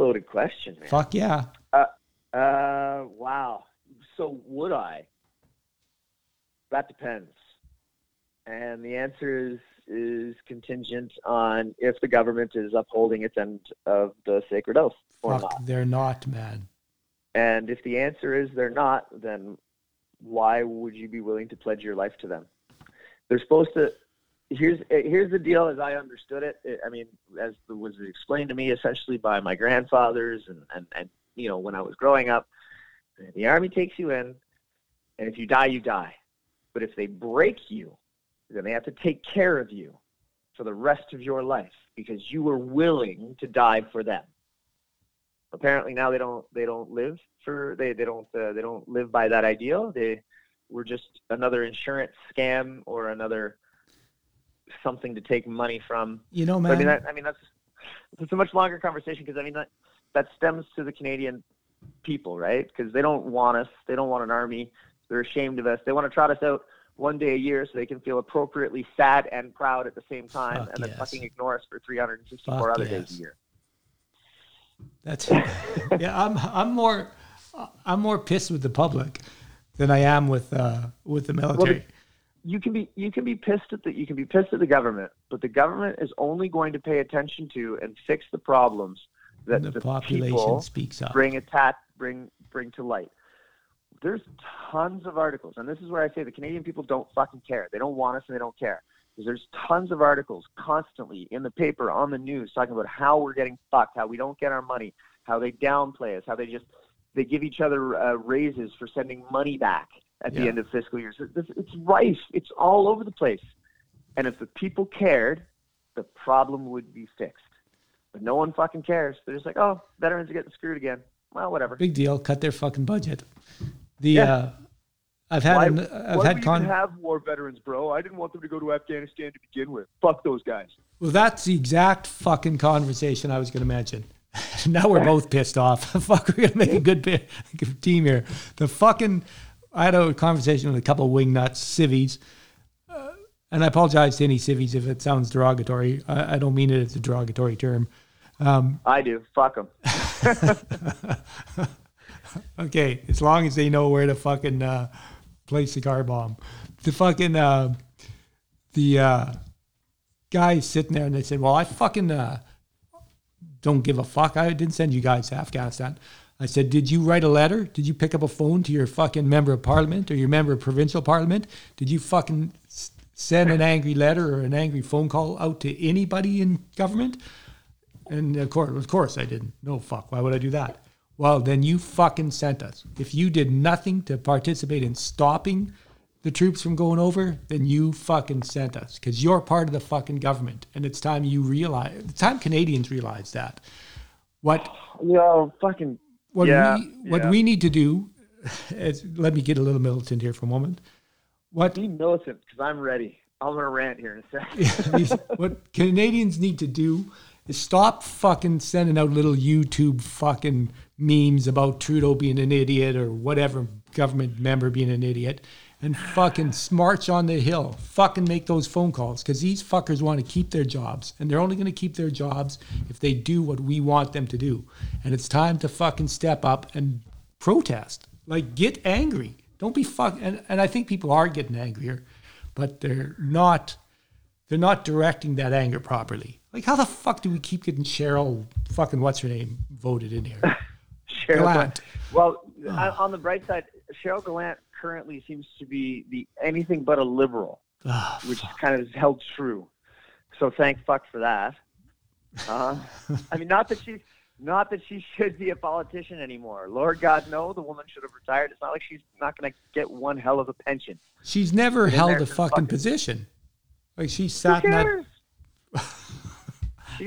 Loaded question, man. Fuck yeah. Uh, wow. So would I? That depends. And the answer is is contingent on if the government is upholding its end of the sacred oath or Fuck, not. they're not, man. And if the answer is they're not, then why would you be willing to pledge your life to them? They're supposed to. Here's here's the deal, as I understood it. I mean, as was explained to me, essentially by my grandfathers and and and you know when I was growing up, the army takes you in, and if you die, you die. But if they break you, then they have to take care of you for the rest of your life because you were willing to die for them. Apparently now they don't they don't live for they they don't uh, they don't live by that ideal. They were just another insurance scam or another something to take money from. You know, man. But I mean, that, I mean that's it's a much longer conversation because I mean that that stems to the Canadian people, right? Because they don't want us. They don't want an army. They're ashamed of us. They want to trot us out one day a year so they can feel appropriately sad and proud at the same time, Fuck and then fucking ignore us for 364 Fuck other yes. days a year. That's (laughs) yeah. I'm I'm more I'm more pissed with the public than I am with uh, with the military. You can be you can be pissed at the you can be pissed at the government, but the government is only going to pay attention to and fix the problems that the, the population people speaks up. bring attack bring bring to light. There's tons of articles, and this is where I say the Canadian people don't fucking care. They don't want us, and they don't care. Because there's tons of articles constantly in the paper, on the news, talking about how we're getting fucked, how we don't get our money, how they downplay us, how they just they give each other uh, raises for sending money back at the end of fiscal years. It's, rife. It's all over the place. And if the people cared, the problem would be fixed. But no one fucking cares. They're just like, oh, veterans are getting screwed again. Well, whatever. Big deal. Cut their fucking budget. The Yeah. uh, I've had Why, an, I've why had con. have war veterans, bro? I didn't want them to go to Afghanistan to begin with. Fuck those guys. Well, that's the exact fucking conversation I was going to mention. now we're both pissed off. (laughs) Fuck, we're gonna make a good, bit, good (laughs) team here. The fucking, I had a conversation with a couple of wingnuts, civvies, uh, and I apologize to any civvies if it sounds derogatory. I, I don't mean it as a derogatory term. I do. Fuck them. (laughs) Okay, as long as they know where to fucking uh, place the car bomb. The fucking uh, the uh, guy sitting there and they said, "Well, I fucking uh, don't give a fuck. I didn't send you guys to Afghanistan." I said, "Did you write a letter? Did you pick up a phone to your fucking member of parliament or your member of provincial parliament? Did you fucking send an angry letter or an angry phone call out to anybody in government?" And of course, of course, I didn't. No fuck. Why would I do that? Well, then you fucking sent us. If you did nothing to participate in stopping the troops from going over, then you fucking sent us because you're part of the fucking government, and it's time you realize. It's time Canadians realize that. What Yo, fucking. What Yeah, we what yeah. we need to do (laughs) is let me get a little militant here for a moment. What Be militant, because I'm ready. I'm gonna rant here in a second. (laughs) (laughs) what Canadians need to do is stop fucking sending out little YouTube fucking memes about Trudeau being an idiot or whatever government member being an idiot and fucking march on the hill. Fucking make those phone calls because these fuckers want to keep their jobs and they're only going to keep their jobs if they do what we want them to do. And it's time to fucking step up and protest. Like, get angry. Don't be fuck. And, and I think people are getting angrier, but they're not they're not directing that anger properly. Like, how the fuck do we keep getting Cheryl fucking what's her name voted in here? (laughs) Cheryl Gallant. Well, on- on the bright side, Cheryl Gallant currently seems to be the anything but a liberal, Ah, which kind of is held true. So thank fuck for that. Uh, I mean, not that she's not that she should be a politician anymore. Lord God, no, the woman should have retired. It's not like she's not going to get one hell of a pension. she's never held a fucking fucking- position. Like she Who sat in that.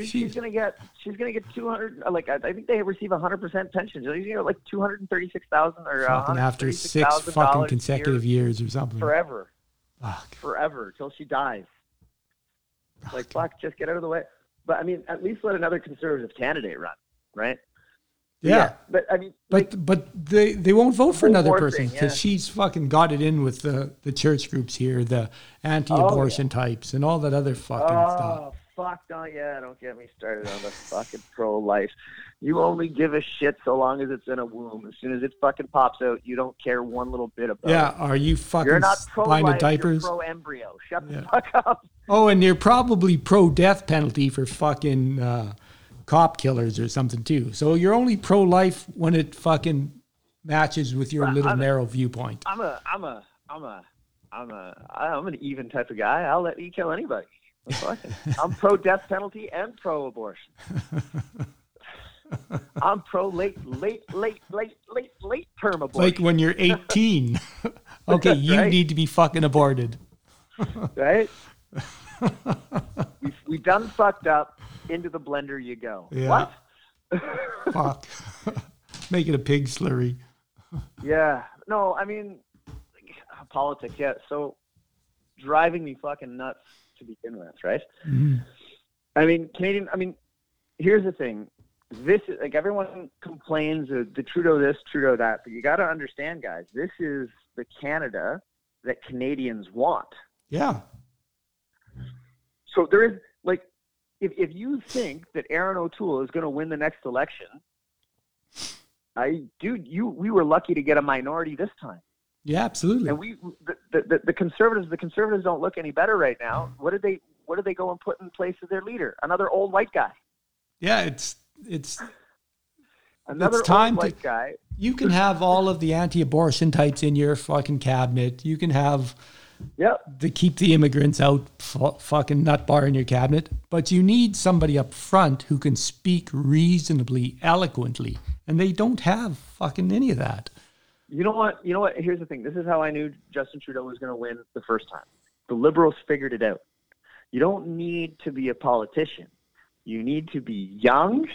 She's, she's gonna get she's gonna get two hundred uh, like I, I think they receive a hundred percent pension. She's gonna get like two hundred and thirty six thousand or Fucking after six fucking consecutive years or something. forever, Fuck. forever till she dies. Like fuck, just get out of the way. But I mean, at least let another conservative candidate run, right? Yeah. but I mean, like, But but they, they won't vote for another person because yeah. she's fucking got it in with the, the church groups here, the oh, anti-abortion types, and all that other fucking oh, stuff. Fuck, don't yeah, don't get me started on the fucking pro-life. You only give a shit so long as it's in a womb. As soon as it fucking pops out, you don't care one little bit about Yeah, it. are you fucking You're not pro life, diapers? You're pro embryo. Shut the Yeah. fuck up. Oh, and you're probably pro death penalty for fucking uh, cop killers or something too. So you're only pro life when it fucking matches with your little I'm- narrow viewpoint. I'm a, I'm a, I'm a, I'm a, I'm an even type of guy. I'll let you kill anybody. I'm pro death penalty and pro abortion. (laughs) I'm pro late, late, late, late, late, late term abortion. like when you're 18. (laughs) okay, you Right. need to be fucking aborted. right? (laughs) we, we done fucked up. Into the blender you go. Yeah. What? Fuck. Make it a pig slurry. Yeah. No, I mean, politics. Yeah. So driving me fucking nuts to begin with, right? Mhm. I mean, Canadian. I mean, here's the thing. This is like everyone complains of the Trudeau this, Trudeau that, but you got to understand, guys. This is the Canada that Canadians want. Yeah. So there is like, if if you think that Erin O'Toole is going to win the next election, I dude, you we were lucky to get a minority this time. Yeah, absolutely. And we, the, the, the conservatives, the conservatives don't look any better right now. What did they, what did they go and put in place as their leader? Another old white guy. Yeah, it's it's Another time old to- white guy. you can have all of the anti-abortion types in your fucking cabinet. You can have Yep. the keep the immigrants out f- fucking nut bar in your cabinet, but you need somebody up front who can speak reasonably eloquently, and they don't have fucking any of that. You know what? You know what? Here's the thing. This is how I knew Justin Trudeau was going to win the first time. The Liberals figured it out. You don't need to be a politician. You need to be young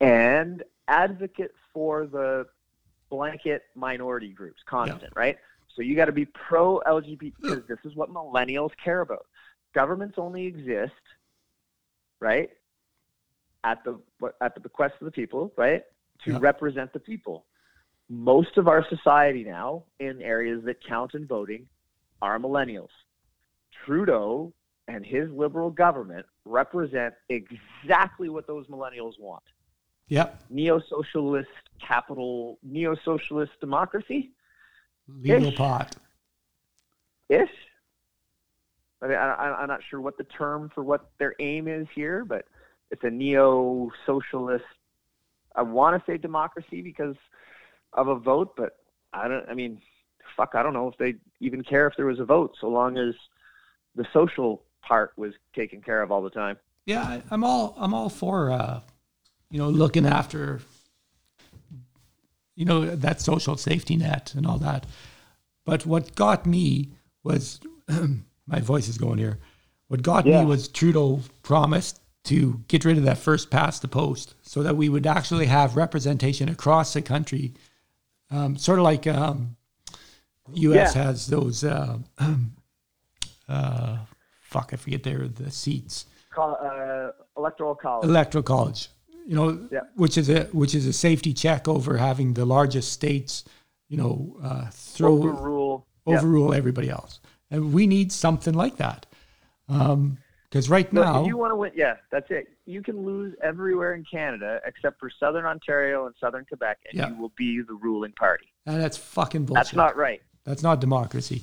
and advocate for the blanket minority groups, constant, right? So you got to be pro LGBT because this is what millennials care about. Governments only exist, right, at the at the bequest of the people, right, to Yeah. represent the people. Most of our society now, in areas that count in voting, are millennials. Trudeau and his liberal government represent exactly what those millennials want Yep, neo-socialist capital, neo-socialist democracy legal Ish. pot. ish. I mean, I, I- I'm not sure what the term for what their aim is here, but it's a neo-socialist. I want to say democracy because of a vote, but I don't. I mean, fuck, I don't know if they even care if there was a vote, so long as the social part was taken care of all the time. Yeah, I- I'm all I'm all for uh, you know looking after you know that social safety net and all that. But what got me was (clears throat) my voice is going here. What got Yeah. me was Trudeau promised to get rid of that first past the post, so that we would actually have representation across the country, um, sort of like um, U.S. Yeah. has those. Uh, (clears throat) uh, fuck, I forget their the seats Col- uh, electoral college. electoral college you know Yeah. which is a which is a safety check over having the largest states you know uh, throw overrule. Yeah. overrule everybody else and we need something like that because right now if you want to win, yeah, that's it. You can lose everywhere in Canada except for Southern Ontario and Southern Quebec, and Yeah. you will be the ruling party. and that's fucking bullshit That's not right. that's not democracy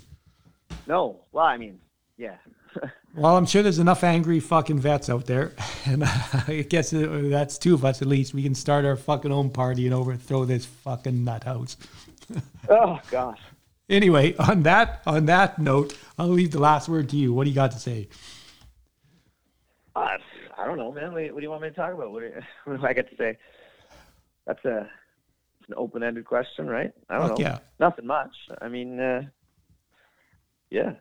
No. Well, I mean, yeah. (laughs) well i'm sure there's enough angry fucking vets out there (laughs) and i guess that's two of us at least we can start our fucking own party and overthrow this fucking nut house (laughs) oh gosh. anyway on that on that note i'll leave the last word to you what do you got to say Uh, I don't know, man. What, what do you want me to talk about? What do, you, (laughs) what do I get to say? That's a an open-ended question, right? I don't Fuck know. yeah. Nothing much. I mean, uh, yeah.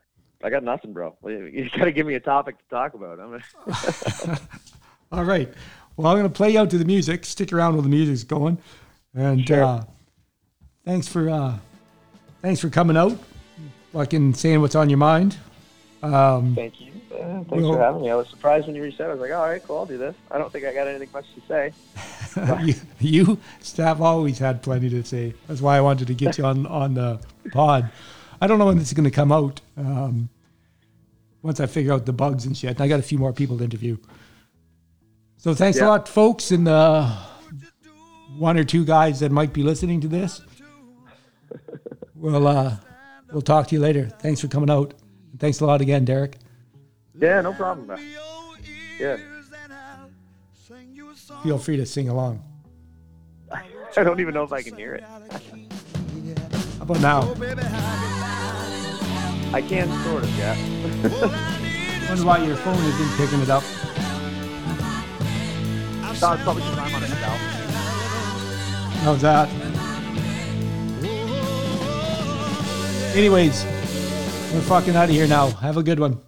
I got nothing, bro. You, got to give me a topic to talk about. Gonna, (laughs) All right. Well, I'm going to play you out to the music. Stick around while the music's going. And Sure. uh, thanks for uh, thanks for coming out, fucking saying what's on your mind. Um, Thank you. Uh, thanks Well- for having me. I was surprised when you reached out. I was like, all right, cool, I'll do this. I don't think I got anything much to say. (laughs) you, you staff always had plenty to say. That's why I wanted to get you on (laughs) on the pod. I don't know when this is going to come out. Um, once I figure out the bugs and shit, and I got a few more people to interview. So thanks a lot, folks, and uh, one or two guys that might be listening to this. (laughs) We'll uh, we'll talk to you later. Thanks for coming out. Thanks a lot again, Derick. Yeah, no problem, bro. Yeah. Feel free to sing along. (laughs) I don't even know if I can hear it. How about now? I can sort of, yeah. (laughs) Wonder why your phone isn't picking it up. No, it's probably because I'm on a cell. How's that? Anyways, we're fucking out of here now. Have a good one.